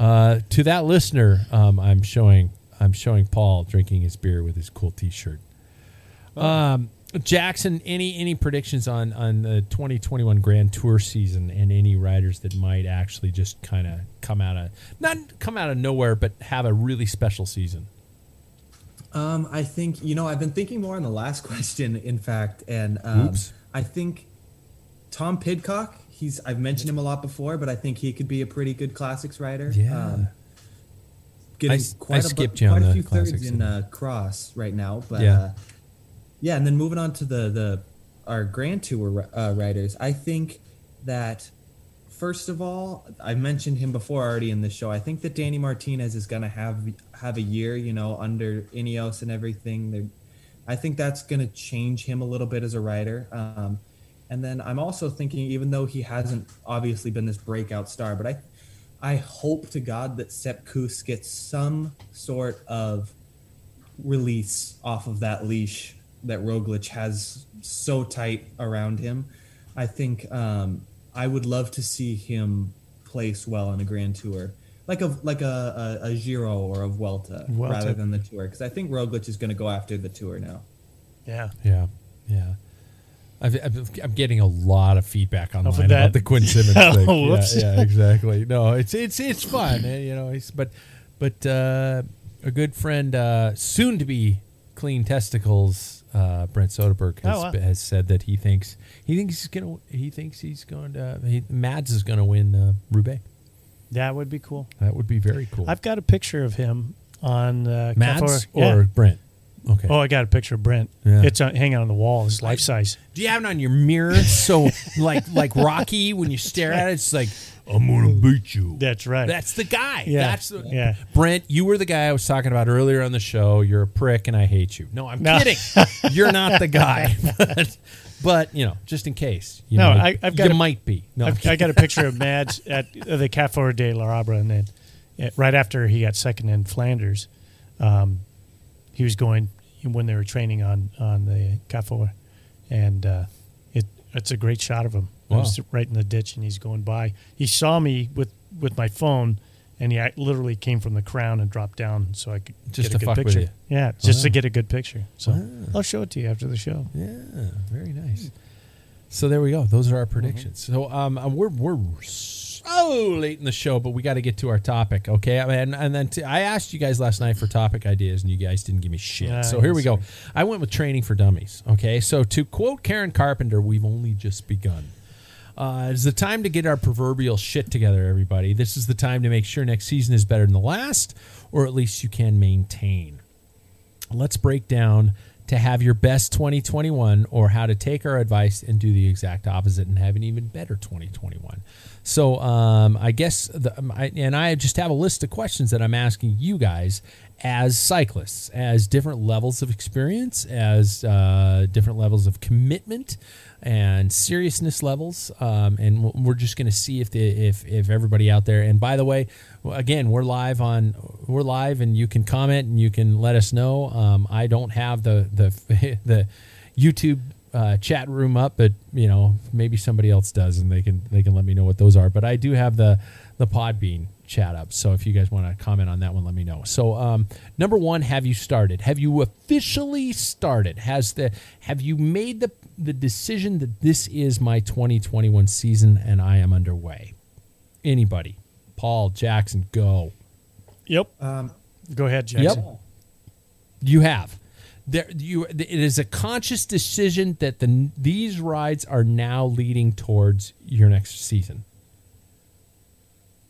uh, to that listener, um, I'm showing I'm showing Paul drinking his beer with his cool T-shirt. Um, Jackson, any any predictions on on the 2021 Grand Tour season and any riders that might actually just kind of come out of not come out of nowhere, but have a really special season? Um, I think you know I've been thinking more on the last question, in fact, and um, I think Tom Pidcock. He's I've mentioned him a lot before, but I think he could be a pretty good classics rider. Yeah. Um, getting I s- I quite a, bu- skipped on quite a few thirds classics. in uh, cross right now, but Yeah. uh, yeah, and then moving on to the the our Grand Tour uh, I think that first of all, I mentioned him before already in the show. I think that Danny Martinez is going to have have a year, you know, under Ineos and everything. They're, I think that's going to change him a little bit as a rider. Um, and then I'm also thinking, even though he hasn't obviously been this breakout star, but I, I hope to God that Sepp Kuss gets some sort of release off of that leash that Roglic has so tight around him. I think um, I would love to see him place well in a Grand Tour, like a like a a, a Giro or a Vuelta, Vuelta. rather than the Tour, because I think Roglic is going to go after the Tour now. Yeah. Yeah, yeah. I've, I've, I'm getting a lot of feedback online of about the Quinn Simmons Oh, thing. Yeah, yeah, exactly. No, it's it's it's fun, eh, you know. It's, but but uh, a good friend, uh, soon to be clean testicles, uh, Brent Soderberg has, Oh, wow. has said that he thinks he thinks he's gonna he thinks he's going to he, Mads is going to win uh, Roubaix. That would be cool. That would be very cool. I've got a picture of him on uh, Mads or Yeah. Brent. Okay. Oh, I got a picture of Brent. Yeah. It's uh, hanging on the wall. It's life size. Do you have it on your mirror? So like like Rocky, when you stare at it, it's like I'm gonna beat you. That's right. That's the guy. Yeah. That's the, Yeah. Brent, you were the guy I was talking about earlier on the show. You're a prick and I hate you. No, I'm No. kidding. You're not the guy. but, but, you know, just in case. You No, know, I- I've got you a- might be. No, I'm I've, I got a picture of Mads at uh, the Cafor de la Abra, and then uh, right after he got second in Flanders, um, he was going when they were training on on the Carrefour, and uh, it it's a great shot of him. I was right in the ditch, and he's going by. He saw me with with my phone. And he literally came from the crown and dropped down, so I could Just get a to good fuck with picture. you. Yeah, just to get a good picture. So I'll show it to you after the show. Yeah, very nice. So there we go. Those are our predictions. So um, uh, we're we're so late in the show, but we got to get to our topic, okay? And and then t- I asked you guys last night for topic ideas, and you guys didn't give me shit. Ah, so here we go. I went with training for dummies. Okay, so to quote Karen Carpenter, we've only just begun. Uh, it's the time to get our proverbial shit together, everybody. This is the time to make sure next season is better than the last, or at least you can maintain let's break down to have your best 2021 or how to take our advice and do the exact opposite and have an even better 2021 so um, i guess the, um, and i just have a list of questions that i'm asking you guys as cyclists as different levels of experience as uh, different levels of commitment and seriousness levels. Um, and we're just going to see if the if if everybody out there and by the way again we're live on we're live and you can comment and you can let us know. Um, i don't have the the the youtube uh, chat room up but you know maybe somebody else does and they can they can let me know what those are but i do have the the podbean chat up so if you guys want to comment on that one let me know so um, number one have you started have you officially started has the have you made the the decision that this is my 2021 season and i am underway anybody paul jackson go Yep. Um, Go ahead, Jackson. Yep. You have. There, you. It is a conscious decision that the these rides are now leading towards your next season.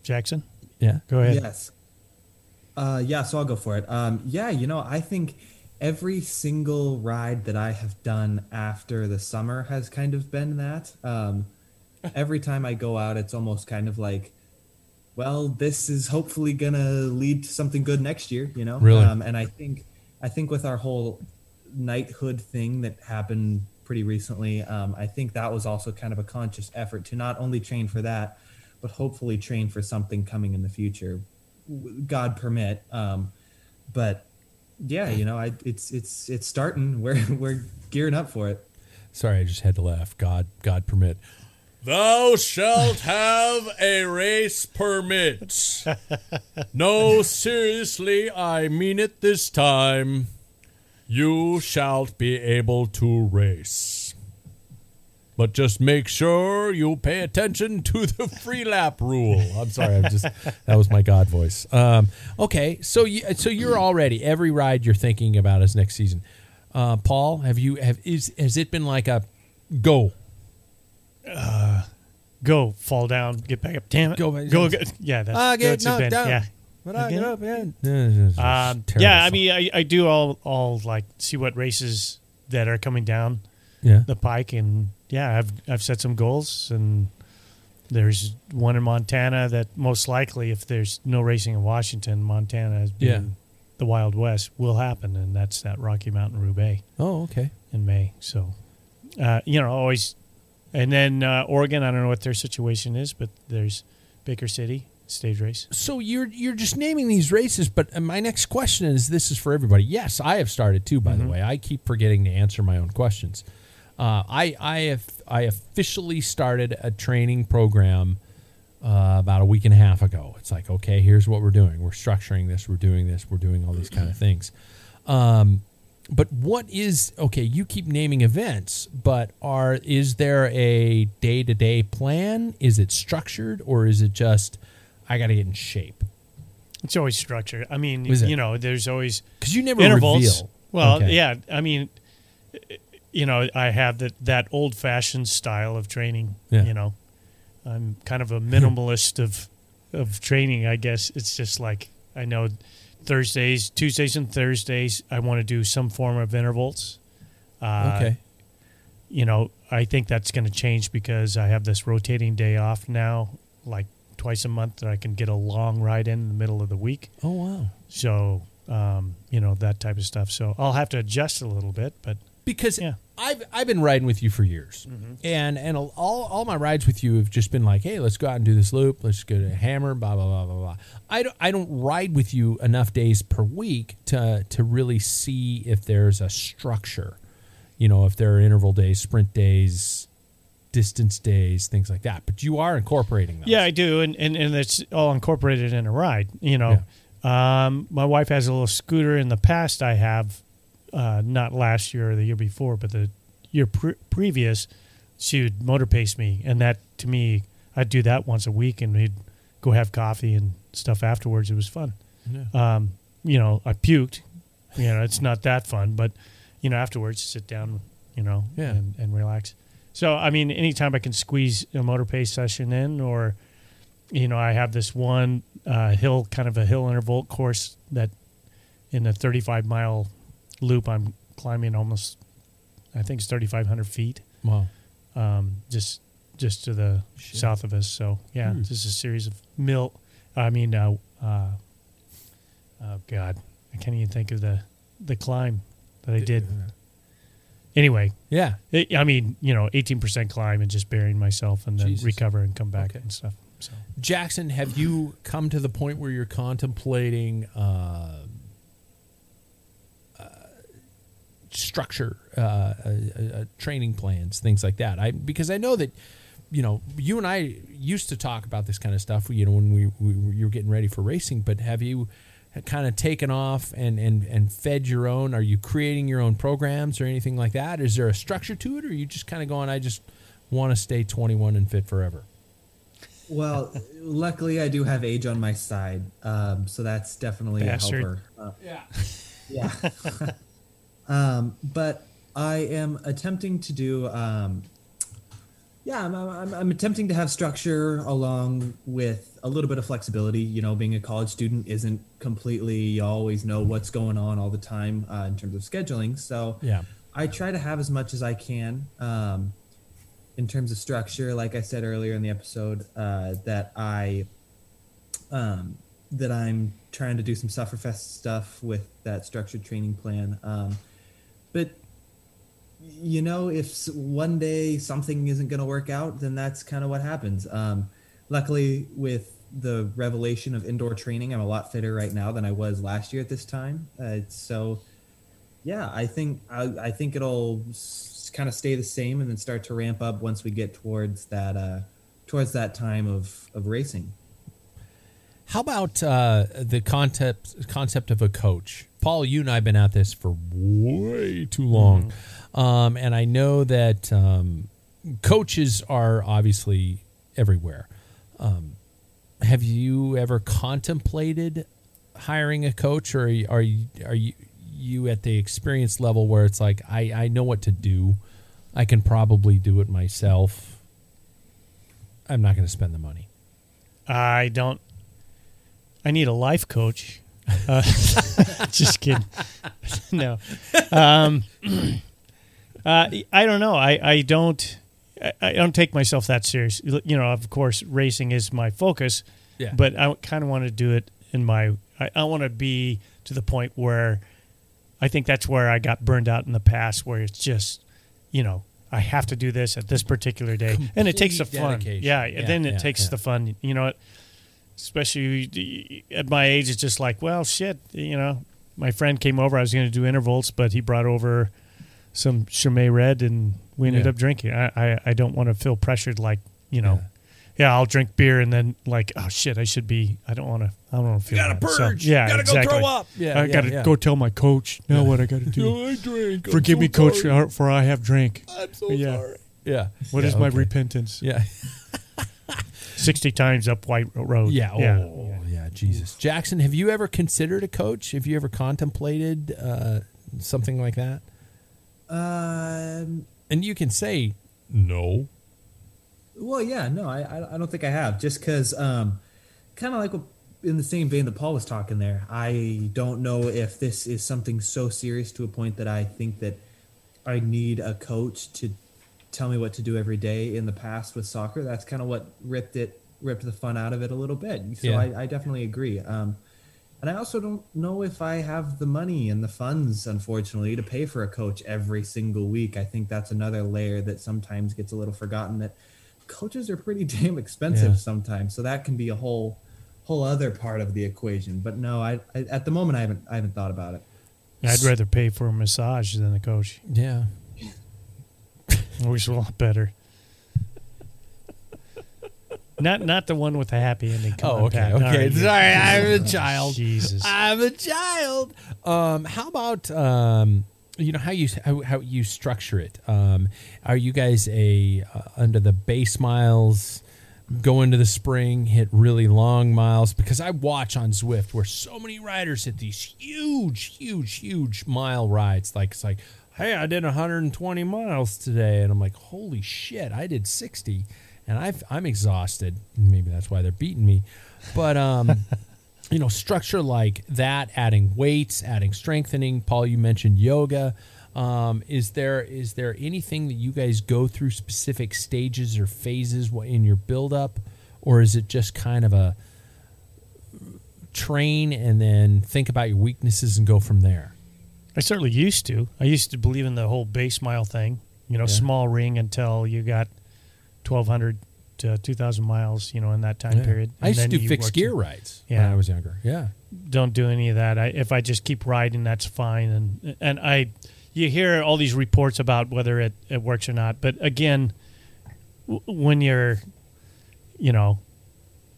Jackson, Yeah. go ahead. Yes. Uh, yeah, so I'll go for it. Um, yeah, you know, I think every single ride that I have done after the summer has kind of been that. Um, every time I go out, it's almost kind of like, well, this is hopefully gonna lead to something good next year, you know. Really? Um, and I think, I think with our whole knighthood thing that happened pretty recently, um, I think that was also kind of a conscious effort to not only train for that, but hopefully train for something coming in the future, God permit. Um, but yeah, you know, I, it's it's it's starting. We're we're gearing up for it. Sorry, I just had to laugh. God, God permit. Thou shalt have a race permit. no, seriously, I mean it this time. You shalt be able to race. But just make sure you pay attention to the free lap rule. I'm sorry, I'm just that was my God voice. Um, okay, so you, so you're already every ride you're thinking about is next season. Uh, Paul, have you have is has it been like a go? Go, fall down, get back up. Damn it. Go Go, back- go. Yeah, that's, Ah, get that's it knocked been. down. Yeah. But I Again? get up, yeah. Um, yeah, I mean, I, I do all, all like see what races that are coming down yeah. the pike, and yeah, I've I've set some goals, and there's one in Montana that most likely, if there's no racing in Washington, Montana has been Yeah. the Wild West will happen, and that's that Rocky Mountain Roubaix Oh, okay. in May. So, uh, you know, always, and then uh, Oregon. I don't know what their situation is, but there's Baker City stage race. So you're you're just naming these races, but uh, my next question is: This is for everybody. Yes, I have started too. By the way, I keep forgetting to answer my own questions. Uh, I I have I officially started a training program uh, about a week and a half ago. It's like, okay, here's what we're doing. We're structuring this. We're doing this. We're doing all these kind of things. Um, but what is okay? You keep naming events, but are is there a day to day plan? Is it structured, or is it just I got to get in shape? It's always structured. I mean, you know, there's always Because you never intervals. reveal. Well, Okay. yeah. I mean, you know, I have that that old fashioned style of training. Yeah. You know, I'm kind of a minimalist of of training. I guess it's just like I know Thursdays, Tuesdays, and Thursdays. I want to do some form of intervals. Uh, Okay. You know, I think that's going to change because I have this rotating day off now, like twice a month, that I can get a long ride in, in the middle of the week. Oh wow. So, um, you know, that type of stuff. So I'll have to adjust a little bit, but Because Yeah. I've I've been riding with you for years, and and all all my rides with you have just been like, hey, let's go out and do this loop. Let's go to Hammer. Blah blah blah blah blah. I don't I don't ride with you enough days per week to to really see if there's a structure. You know, if there are interval days, sprint days, distance days, things like that. But you are incorporating those. yeah, I do. And, and, and it's all incorporated in a ride, you know. Um, my wife has a little scooter in the past. I have, uh, not last year or the year before, but the year pre- previous, she would motor pace me. And that, to me, I'd do that once a week and we'd go have coffee and stuff afterwards. It was fun. Um, you know, I puked. You know, it's not that fun, but you know, afterwards, sit down, you know, Yeah. and, and relax. So, I mean, anytime I can squeeze a motor pace session in, or you know, I have this one uh, hill, kind of a hill interval course that in a 35 mile loop, I'm climbing almost, I think it's 3,500 feet, Wow. um, just just to the Shit. south of us. So, yeah, Hmm. just a series of mill. I mean, uh, uh, oh God, I can't even think of the the climb that I did. Anyway, Yeah. it, I mean, you know, 18% climb and just burying myself and then Jesus. recover and come back Okay. and stuff. So, Jackson, have you come to the point where you're contemplating uh, uh, structure, uh, uh, uh, training plans, things like that? I because I know that you know you and I used to talk about this kind of stuff. You know, when we, we you were getting ready for racing, but have you? kind of taken off and, and, and fed your own are you creating your own programs or anything like that is there a structure to it or are you just kind of going i just want to stay 21 and fit forever Well, luckily I do have age on my side, um, so that's definitely Bastard. a helper. Uh, yeah, yeah. um, but I am attempting to do. Um, yeah, I'm, I'm, I'm attempting to have structure along with a little bit of flexibility. You know, being a college student isn't completely you always know what's going on all the time uh, in terms of scheduling. So Yeah. I try to have as much as I can. Um, in terms of structure, like I said earlier in the episode, uh, that I um, that I'm trying to do some Sufferfest stuff with that structured training plan. Um, but you know, if one day something isn't going to work out, then that's kind of what happens. Um, luckily, with the revelation of indoor training, I'm a lot fitter right now than I was last year at this time. Uh, so yeah, I think I, I think it'll kind of stay the same and then start to ramp up once we get towards that uh, towards that time of of racing. How about uh, the concept concept of a coach? Paul, you and I have been at this for way too long, um, and I know that um, coaches are obviously everywhere. Um, have you ever contemplated hiring a coach, or are you, are you are you you at the experience level where it's like I I know what to do, I can probably do it myself. I'm not going to spend the money. I don't. I need a life coach. Uh, just kidding. no, um, uh, I don't know. I I don't. I, don't take myself that serious. You know, of course, racing is my focus. Yeah. But I kind of want to do it in my. I, I want to be to the point where I think that's where I got burned out in the past, where it's just, you know, I have to do this at this particular day, and it takes the fun. Yeah, Yeah, then it yeah, takes yeah. the fun. You know, especially at my age, it's just like, well, shit. You know, my friend came over. I was going to do intervals, but he brought over some Chimay Red, and we ended Yeah. up drinking. I, I, I don't want to feel pressured, like you know. Yeah. I'll drink beer and then like, oh shit, I should be. I don't want to. I don't want to feel. gotta that. So, purge. yeah, Gotta go throw up. Yeah, I yeah, gotta yeah. go tell my coach now what I got to do. I drink. I'm Forgive so me, coach, sorry. for, for I have drank. I'm so Yeah. sorry. Yeah. What Yeah, is my repentance? Yeah. Sixty times up White Road. Yeah. Oh, yeah. Jesus. Jackson, have you ever considered a coach? Have you ever contemplated uh, something like that? Um, And you can say no. Well, yeah, no, I, I I don't think I have. Just because, um, kind of like what, in the same vein that Paul was talking there. I don't know if this is something so serious to a point that I think that I need a coach to tell me what to do every day. In the past with soccer, that's kind of what ripped it, ripped the fun out of it a little bit. So Yeah. I, I definitely agree. Um, and I also don't know if I have the money and the funds, unfortunately, to pay for a coach every single week. I think that's another layer that sometimes gets a little forgotten. That coaches are pretty damn expensive Yeah. sometimes, so that can be a whole whole other part of the equation. But no, I, I at the moment I haven't I haven't thought about it. I'd rather pay for a massage than a coach. Yeah. Always a lot better. Not not the one with the happy ending. Come Oh, on, okay. Pat. Okay. right, Sorry, I'm a child. Jesus. I'm a child. Um, how about um, you know how you how, how you structure it? Um, are you guys a uh, under the base miles? Go into the spring, hit really long miles because I watch on Zwift where so many riders hit these huge, huge, huge mile rides. Like it's like, hey, I did 120 miles today, and I'm like, holy shit, I did 60, and I've, I'm exhausted. Maybe that's why they're beating me, but um, you know, structure like that, adding weights, adding strengthening. Paul, you mentioned yoga. Um, is there is there anything that you guys go through specific stages or phases in your build up, or is it just kind of a train and then think about your weaknesses and go from there? I certainly used to. I used to believe in the whole base mile thing. You know, Yeah. small ring until you got twelve hundred to two thousand miles. You know, in that time Yeah. period. I And used to do fixed gear rides when Yeah. I was younger. Yeah. Don't do any of that. I, if I just keep riding, that's fine. And and I, you hear all these reports about whether it, it works or not. But again, w- when you're, you know,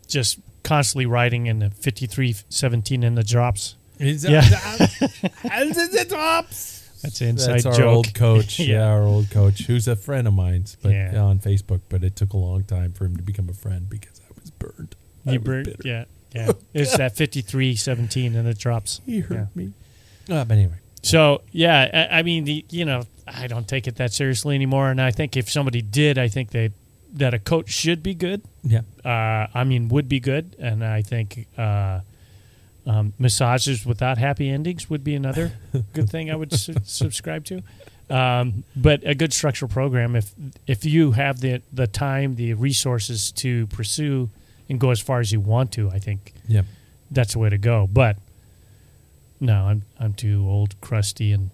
just constantly riding in the fifty three seventeen in the drops. Is Yeah. the drops. That's an inside That's our joke. old coach. yeah. Yeah. our old coach, who's a friend of mine's, but Yeah. on Facebook. But it took a long time for him to become a friend because I was burned. You was burn, bitter. yeah, yeah. It's that fifty three seventeen and it drops. He hurt Yeah. me. Uh, but anyway, So yeah, I, I mean, the, you know, I don't take it that seriously anymore. And I think if somebody did, I think they that a coach should be good. yeah, Uh, I mean, would be good. And I think uh, um, massages without happy endings would be another good thing I would su- subscribe to. Um, but a good structural program, if if you have the the time, the resources to pursue and go as far as you want to, I think yeah. that's the way to go. But no, I'm I'm too old, crusty, and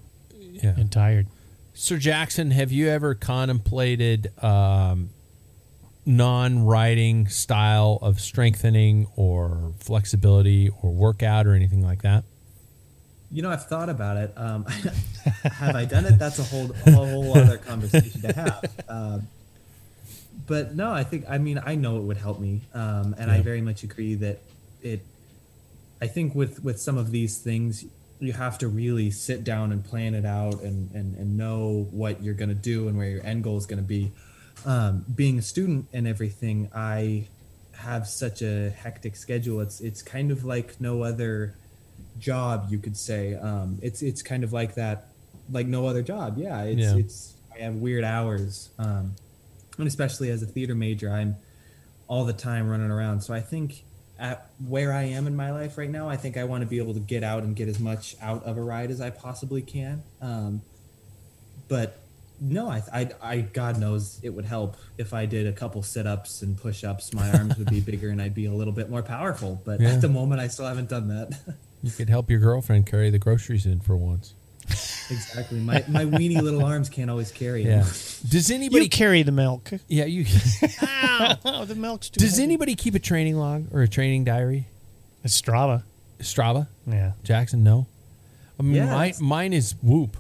Yeah. and tired. Sir Jackson, have you ever contemplated um, non-riding style of strengthening or flexibility or workout or anything like that? You know, I've thought about it. Um, have I done it? That's a whole a whole other conversation to have. Um, but no, I think I mean I know it would help me, um, and I very much agree that it I think with with some of these things you have to really sit down and plan it out and and, and know what you're going to do and where your end goal is going to be um, being a student and everything i have such a hectic schedule. It's it's kind of like no other job you could say. Um, it's it's kind of like that like no other job. Yeah it's Yeah. it's i have weird hours. Um, and especially as a theater major i'm all the time running around. So i think at where i am in my life right now i think i want to be able to get out and get as much out of a ride as i possibly can. Um, but no I, I i god knows it would help if i did a couple sit-ups and push-ups my arms would be bigger and i'd be a little bit more powerful but Yeah. at the moment i still haven't done that You could help your girlfriend carry the groceries in for once. exactly my, my weeny little arms can't always carry Yeah. them. Does anybody? You carry the milk. yeah, you. Oh, the milk's too Does heavy. anybody keep a training log or a training diary? It's Strava. Strava, Yeah. Jackson, no. I mean, Yeah, mine, mine is Whoop.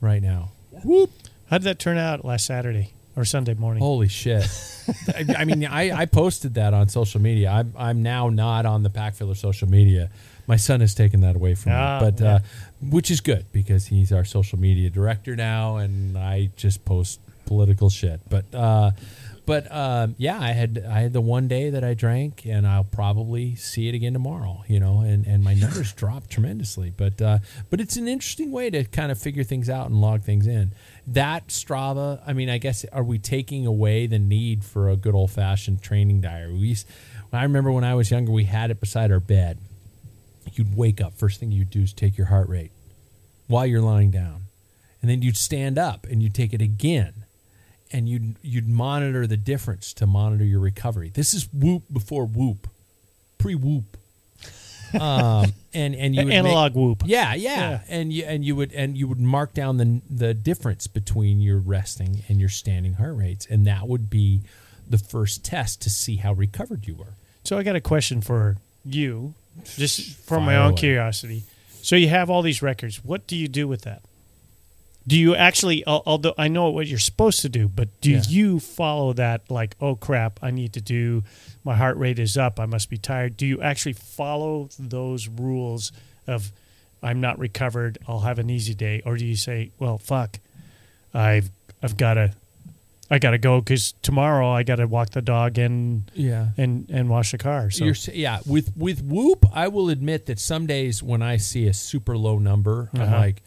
Right now, Whoop. How did that turn out last Saturday or Sunday morning? Holy shit! I, I mean, I, I posted that on social media. I'm I'm now not on the Packfiller social media. My son has taken that away from Ah, me, but yeah. uh, which is good because he's our social media director now, and I just post political shit. But uh, but um, yeah, I had I had the one day that I drank, and I'll probably see it again tomorrow. You know, and, and my numbers dropped tremendously. But uh, but it's an interesting way to kind of figure things out and log things in. That Strava, I mean, I guess are we taking away the need for a good old fashioned training diary? We used, I remember when I was younger, we had it beside our bed. You'd wake up, first thing you'd do is take your heart rate while you're lying down, and then you'd stand up and you'd take it again and you'd you'd monitor the difference to monitor your recovery. This is whoop before whoop, pre whoop. Um, and and you would Analog make- whoop. Yeah, yeah, Yeah. and you and you would and you would mark down the the difference between your resting and your standing heart rates, and that would be the first test to see how recovered you were. So I got a question for you, just from my own away. curiosity. So you have all these records. What do you do with that? Do you actually, although I know what you're supposed to do, but do Yeah. you follow that like, oh crap, I need to do, my heart rate is up, I must be tired? Do you actually follow those rules of, I'm not recovered, I'll have an easy day? Or do you say, well, fuck, I've, I've got to, I got to go because tomorrow I got to walk the dog and, Yeah. and, and wash the car. So You're, yeah, with with Whoop, I will admit that some days when I see a super low number, I'm Uh-huh. like,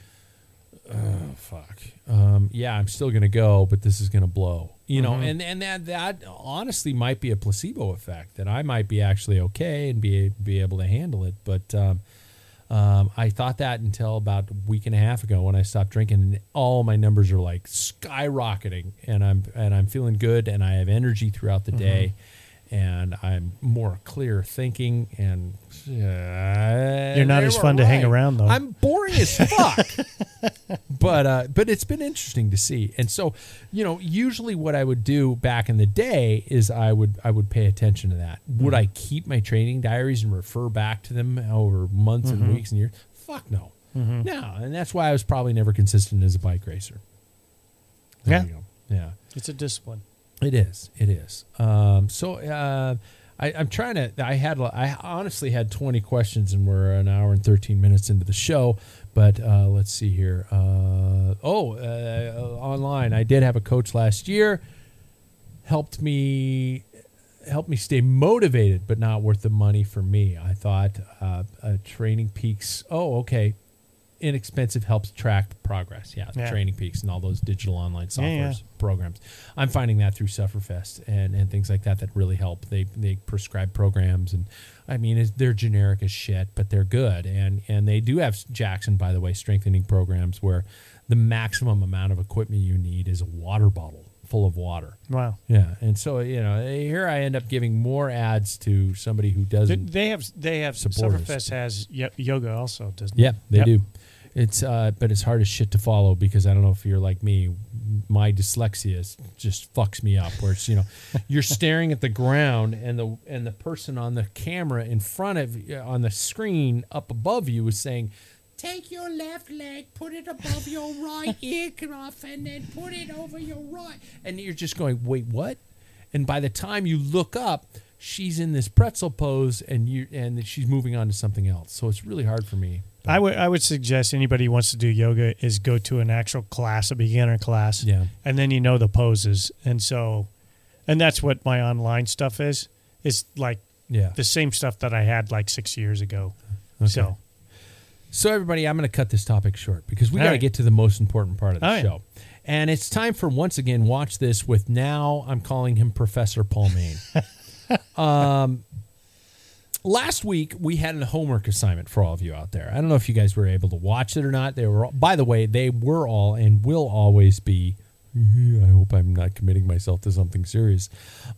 oh fuck, um, yeah, I'm still gonna go, but this is gonna blow, you know, and and that that honestly might be a placebo effect that I might be actually okay and be be able to handle it, but. Um, um, I thought that until about a week and a half ago when I stopped drinking, and all my numbers are like skyrocketing, and I'm and I'm feeling good, and I have energy throughout the day, and I'm more clear thinking, and uh, You're not as were fun to hang around, though. I'm boring as fuck, but uh, but it's been interesting to see, and so you know, usually what I would do back in the day is I would I would pay attention to that. Would I keep my training diaries and refer back to them over months and weeks and years? Fuck no, no, and that's why I was probably never consistent as a bike racer. There Yeah. you go. yeah. it's a discipline. It is. It is. Um, so uh, I, I'm trying to. I had. I honestly had 20 questions, and we're an hour and 13 minutes into the show. But uh, let's see here. Uh, oh, uh, online. I did have a coach last year. Helped me. Helped me stay motivated, but not worth the money for me. I thought uh, uh, Training Peaks. Oh, okay. Inexpensive helps track progress. Yeah, Yeah. Training Peaks and all those digital online software Yeah, yeah. programs. I'm finding that through Sufferfest and, and things like that that really help. They they prescribe programs and I mean they're generic as shit, but they're good and and they do have Jackson by the way strengthening programs where the maximum amount of equipment you need is a water bottle full of water. Wow. Yeah, and so you know eh, here I end up giving more ads to somebody who doesn't. they have they have. Sufferfest has yoga also, doesn't? Yeah, they Yep. do. It's uh, but it's hard as shit to follow because I don't know if you're like me. My dyslexia just fucks me up. Where it's you know, you're staring at the ground and the and the person on the camera in front of you on the screen up above you is saying, "Take your left leg, put it above your right ear cuff, and then put it over your right." And you're just going, "Wait, what?" And by the time you look up, she's in this pretzel pose and you and she's moving on to something else. So it's really hard for me. I would I would suggest anybody who wants to do yoga is go to an actual class, a beginner class. Yeah. And then you know the poses. And so and that's what my online stuff is. It's like Yeah. the same stuff that I had like six years ago. So So, everybody, I'm going to cut this topic short because we All got to right. get to the most important part of the All right. show. And it's time for once again, watch this with now I'm calling him Professor Paul Main. um, last week we had a homework assignment for all of you out there. I don't know if you guys were able to watch it or not. They were, by the way, they were all and will always be. I hope I'm not committing myself to something serious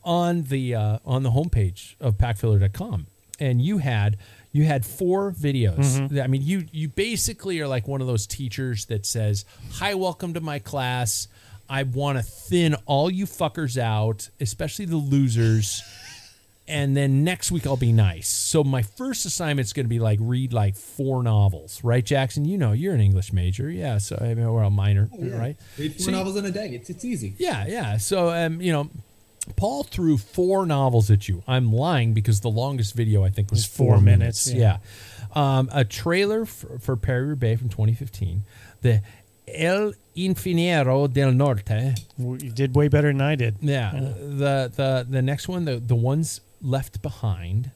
on the uh, on the homepage of packfiller.com. And you had you had four videos. I mean, you you basically are like one of those teachers that says, "Hi, welcome to my class. I want to thin all you fuckers out, especially the losers." And then next week I'll be nice. So my first assignment is going to be like read like four novels, right, Jackson? You know, you're an English major, yeah. So I mean, we're a minor, right? Read four So you- novels in a day. It's it's easy. yeah, yeah. So um, you know, Paul threw four novels at you. I'm lying because the longest video I think was Was four four minutes, minutes. yeah. Yeah. Um, a trailer for, for Paris-Roubaix from 2015. The El Infierno del Norte. you did way better than I did. Yeah. The the the next one, the the ones left behind,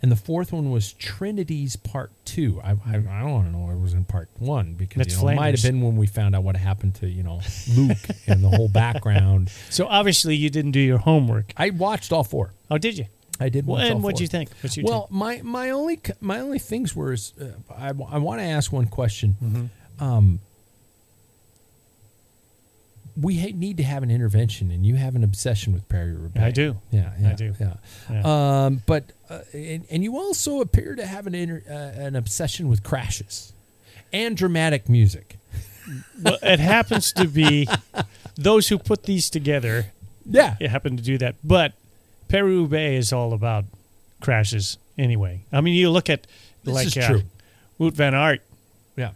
and the fourth one was Trinity's Part Two. I I, I don't know what was in Part One because That's you know, it might have been when we found out what happened to you know Luke and the whole background. So obviously you didn't do your homework. I watched all four. Oh, did you? I did. Well, watch all and what'd four. you think? What'd you well, my my only my only things were is uh, I I want to ask one question. Mm-hmm. Um, we ha- need to have an intervention, and you have an obsession with Paris-Roubaix. I do. Yeah, yeah I do. Yeah. Yeah. Um, but uh, and, and you also appear to have an inter- uh, an obsession with crashes and dramatic music. well, it happens to be those who put these together Yeah. it happened to do that. But Paris-Roubaix is all about crashes anyway. I mean, you look at This like is uh, true. Wout van Aert. Yeah.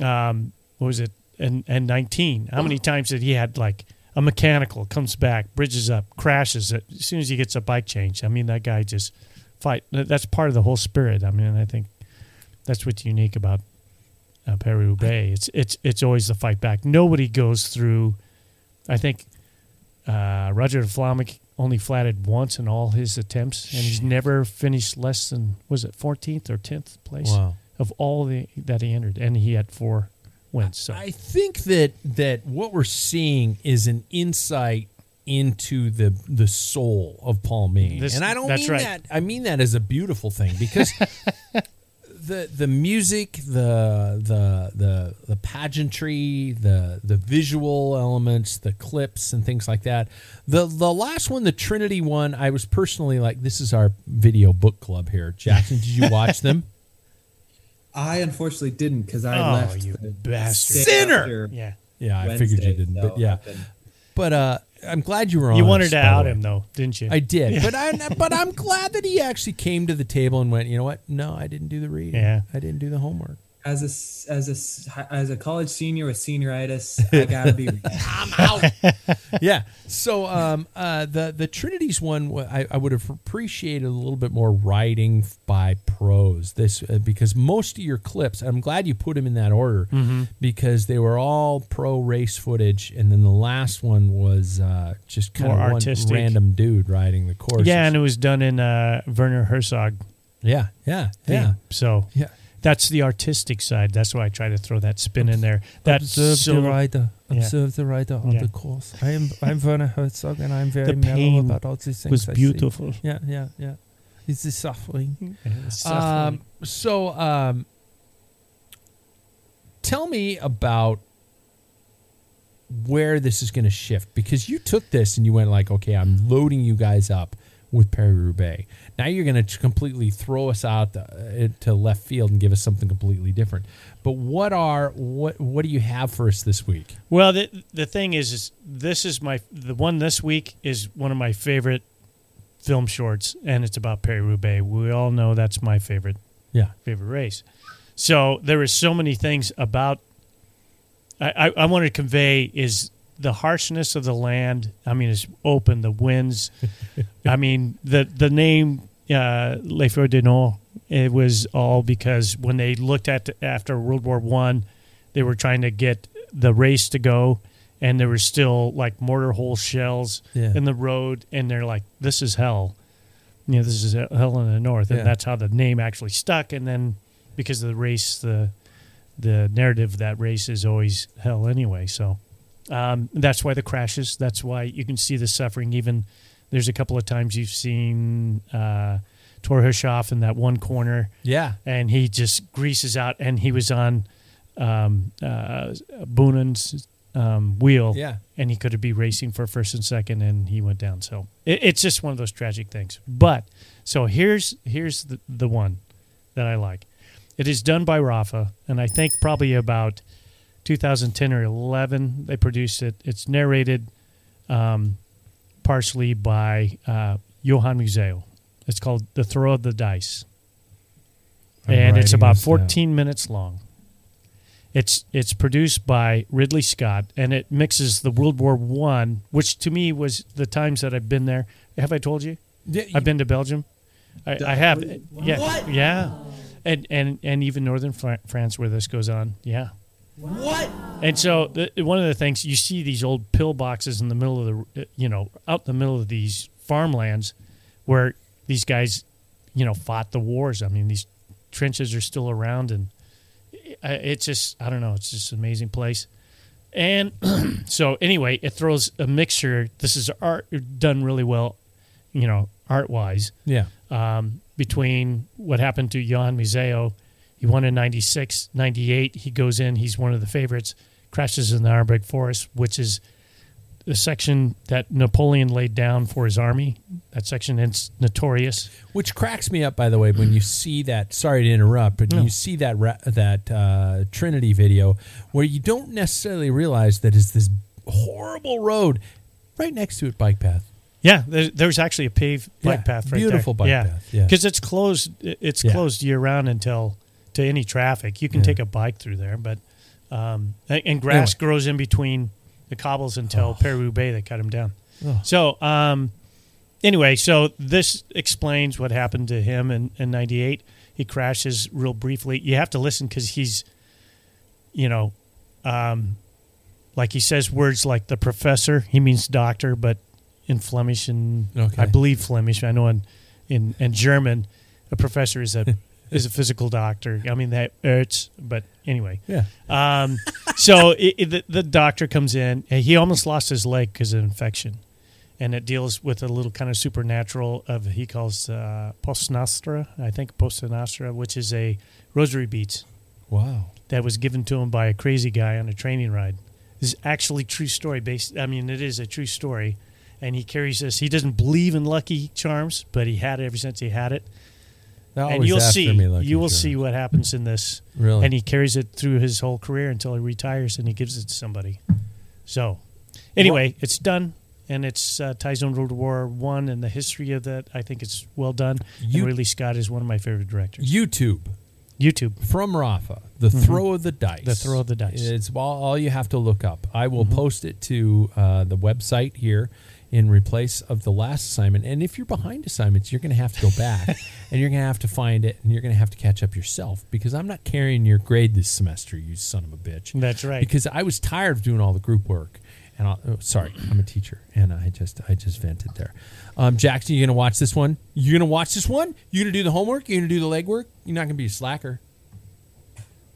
Um, what was it? And and nineteen. How many times did he had like a mechanical comes back, bridges up, crashes as soon as he gets a bike change? I mean, that guy just fight. That's part of the whole spirit. I mean, I think that's what's unique about uh, Paris-Roubaix. It's it's it's always the fight back. Nobody goes through. I think uh, Roger Vlaeminck only flatted once in all his attempts, and he's never finished less than was it 14th or 10th place Wow. of all the that he entered, and he had four So I think that that what we're seeing is an insight into the the soul of Paul Maine, This- and I don't that's mean right. that. I mean that as a beautiful thing because the the music, the the the the pageantry, the the visual elements, the clips and things like that. The the last one, the Trinity one, I was personally like, this is our video book club here. Jackson, did you watch them? I unfortunately didn't because I Oh, left. you the bastard. Sinner! yeah, Yeah, I figured you didn't, so but yeah. But uh, I'm glad you were on. you wanted to out him though, didn't you? I did, but I but I'm glad that he actually came to the table and went. You know what? No, I didn't do the reading. Yeah. I didn't do the homework. As a s- as a s- as a college senior with senioritis, I gotta be. I'm out. yeah. So um, uh, the the Trinities one, I, I would have appreciated a little bit more writing by pros. This uh, because most of your clips, I'm glad you put them in that order Mm-hmm. because they were all pro race footage, and then the last one was uh, just kind More of one random dude riding the course. yeah, and it was done in uh, Werner Herzog yeah, yeah, theme. yeah, So yeah. That's the artistic side. That's why I try to throw that spin in there. That observe so- the rider. Yeah. Observe the rider on Yeah. the course. I am I'm Werner Herzog and I'm very The mellow about all these things. was I see. beautiful. Yeah, yeah, yeah. It's the suffering. Um, so, um, tell me about where this is going to shift because you took this and you went like, okay, I'm loading you guys up with Paris-Roubaix. Now you're going to completely throw us out uh, to left field and give us something completely different. But what are what what do you have for us this week? Well, the the thing is, is this is my the one this week is one of my favorite film shorts, and it's about Paris-Roubaix. We all know that's my favorite Yeah, favorite race. So there is so many things about. I, I, I want to convey is the harshness of the land. I mean, it's open. The winds. I mean, the the name uh, L'Enfer du Nord. It was all because when they looked at after World War One, they were trying to get the race to go, and there was still like mortar hole shells Yeah. in the road, and they're like, "This is hell." You know, this is hell in the north, and Yeah. that's how the name actually stuck. And then because of the race, the the narrative of that race is always hell anyway. So um, that's why the crashes. That's why you can see the suffering. Even there's a couple of times you've seen uh, Thor Hushovd in that one corner, Yeah. and he just greases out. And he was on um, uh, Boonen's um, wheel, Yeah. and he could be racing for first and second, and he went down. So it, it's just one of those tragic things. But so here's here's the, the one that I like. It is done by Rapha, and I think probably about 2010 or 11 they produced it. It's narrated um, partially by uh, Johan Museeuw. It's called The Throw of the Dice, I'm and it's about this down. 14 minutes long. It's it's produced by Ridley Scott, and it mixes the World War One, which to me was the times that I've been there. Have I told you? Yeah, I've been to Belgium. I, I have. Yeah, yeah, and and and even northern France where this goes on. Yeah. What? And so the, one of the things you see these old pillboxes in the middle of the, you know, out the middle of these farmlands, where these guys, you know, fought the wars. I mean, these trenches are still around, and it's just I don't know. It's just an amazing place. And so anyway, it throws a mixture. This is art done really well, you know, art wise Yeah. um, between what happened to Jan Museeuw. He won in 96, 98. He goes in, he's one of the favorites, crashes in the Arenberg Forest, which is the section that Napoleon laid down for his army. That section is notorious. Which cracks me up, by the way, when you see that. Sorry to interrupt, but No. you see that that uh, Trinity video where you don't necessarily realize that it's this horrible road right next to it, bike path. Yeah, there, there's actually a paved bike Yeah, path right beautiful there. bike yeah. path, yeah. because it's closed. It's Yeah. closed year round until to any traffic. You can Yeah. take a bike through there, but um, and, and grass Anyway. grows in between the cobbles until Paris-Roubaix. They cut him down. Oh. So um, anyway, so this explains what happened to him in in '98. He crashes real briefly. You have to listen because he's, you know, um, like he says words like the professor. He means doctor, but in Flemish and Okay. I believe Flemish. I know in in, in German, a professor is a is a physical doctor. I mean that hurts, but anyway. Yeah. Um, so it, it- the, the doctor comes in. And he almost lost his leg because of infection, and it deals with a little kind of supernatural of he calls uh, post nostra. I think post nostra, which is a rosary beads Wow. that was given to him by a crazy guy on a training ride. This is actually true story based. I mean, it is a true story, and he carries this. He doesn't believe in lucky charms, but he had it ever since he had it. They're and you'll see, me, Lucky you will Charms. see what happens in this. Really? And he carries it through his whole career until he retires, and he gives it to somebody. So, anyway, it's done, and it's uh, ties on World War One and the history of that. I think it's well done. You- and Ridley Scott is one of my favorite directors. YouTube YouTube. from Rapha, the throw of the dice. Mm-hmm. The Throw of the Dice. Mm-hmm. It's all, all you have to look up. I will post it to uh, the website here in replace of the last assignment. And if you're behind assignments, you're going to have to go back and you're going to have to find it and you're going to have to catch up yourself because I'm not carrying your grade this semester, you son of a bitch. That's right. Because I was tired of doing all the group work. And I, oh, sorry, I'm a teacher, and I just I just vented there. Um, Jackson, you gonna watch this one? You gonna watch this one? You gonna do the homework? You gonna do the legwork? You're not gonna be a slacker.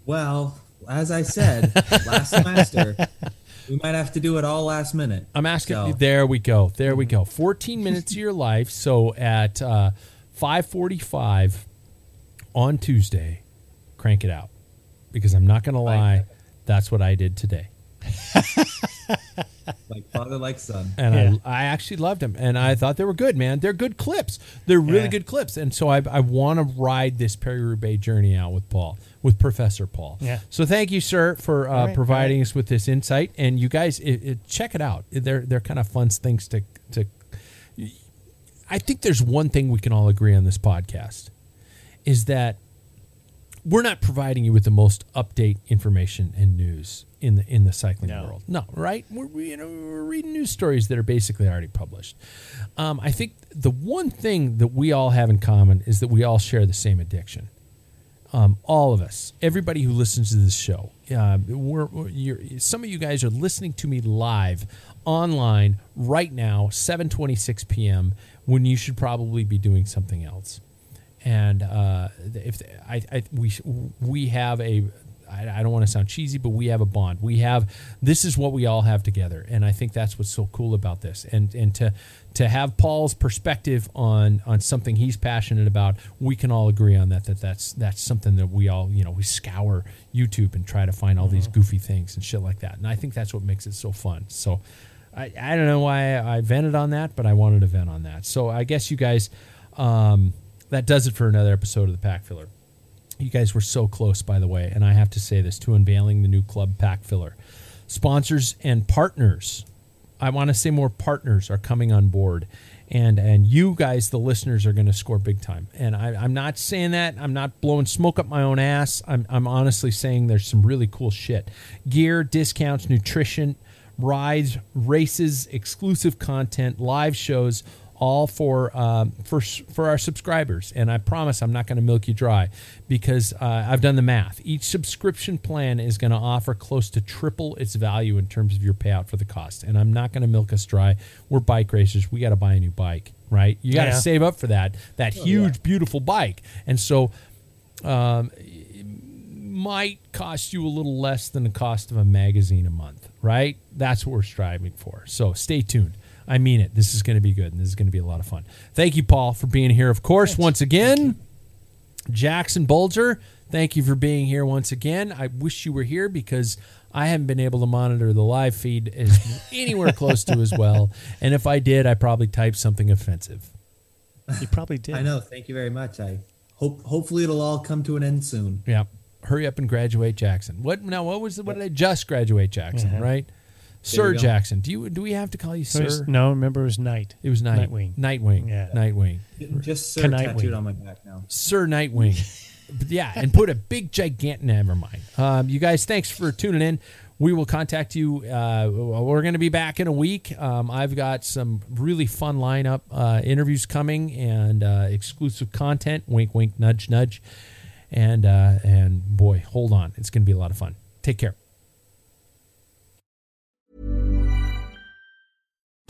Well, as I said last semester, we might have to do it all last minute. I'm asking. So- There we go. There we go. 14 minutes of your life. So at uh, 5:45 on Tuesday, crank it out because I'm not gonna lie. That's what I did today, like father, like son. and Yeah. I I actually loved them, and I thought they were good, man. They're good clips. They're really Yeah. good clips, and so I I want to ride this Paris-Roubaix journey out with Paul, with Professor Paul. Yeah. So thank you, sir, for uh, right, providing right. us with this insight, and you guys it, it, check it out. They're they're kind of fun things to to I think there's one thing we can all agree on this podcast is that we're not providing you with the most update information and news in the in the cycling No. world. No, right? We're you know we're reading news stories that are basically already published. Um, I think the one thing that we all have in common is that we all share the same addiction. Um, all of us, everybody who listens to this show, uh, we're, we're- some of you guys are listening to me live online right now, 7:26 p.m. When you should probably be doing something else and uh, if I, I we we have a I, I don't want to sound cheesy, but we have a bond. We have this is what we all have together, and I think that's what's so cool about this. And and to to have Paul's perspective on on something he's passionate about, we can all agree on that. That that's that's something that we all you know we scour YouTube and try to find all these goofy things and shit like that. And I think that's what makes it so fun. So. I, I don't know why I vented on that, but I wanted to vent on that. So I guess you guys, um, that does it for another episode of the Packfiller. You guys were so close, by the way, and I have to say this to unveiling the new club Packfiller. Sponsors and partners. I want to say more partners are coming on board, and and you guys, the listeners, are going to score big time. And I, I'm not saying that. I'm not blowing smoke up my own ass. I'm I'm honestly saying there's some really cool shit: gear, discounts, nutrition, rides, races, exclusive content, live shows, all for um, for for our subscribers. And I promise I'm not going to milk you dry because uh, I've done the math. Each subscription plan is going to offer close to triple its value in terms of your payout for the cost. And I'm not going to milk us dry. We're bike racers. We got to buy a new bike, right? You got to Yeah. save up for that that huge, beautiful bike. And so Um, might cost you a little less than the cost of a magazine a month, right? That's what we're striving for. So stay tuned. I mean it. This is going to be good, and this is going to be a lot of fun. Thank you, Paul, for being here. Of course, once again, Jackson Bulger, thank you for being here once again. I wish you were here because I haven't been able to monitor the live feed as anywhere close to as well. And if I did, I probably typed something offensive. You probably did. I know. Thank you very much. I hope hopefully it'll all come to an end soon. Yeah. Hurry up and graduate Jackson. What now? What was the, what did I just graduate Jackson? Right, Sir. Jackson. Do you do we have to call you It was- Sir? no, remember it was night. It was Night Nightwing. Nightwing. Yeah. Nightwing. Just sir Knight tattooed on my back now. Sir Nightwing. But yeah, and put a big gigantic. Never mind. Um, you guys, thanks for tuning in. We will contact you. Uh, we're going to be back in a week. Um, I've got some really fun lineup uh, interviews coming and uh, exclusive content. Wink, wink, nudge, nudge. And uh, and boy, hold on, it's going to be a lot of fun. Take care.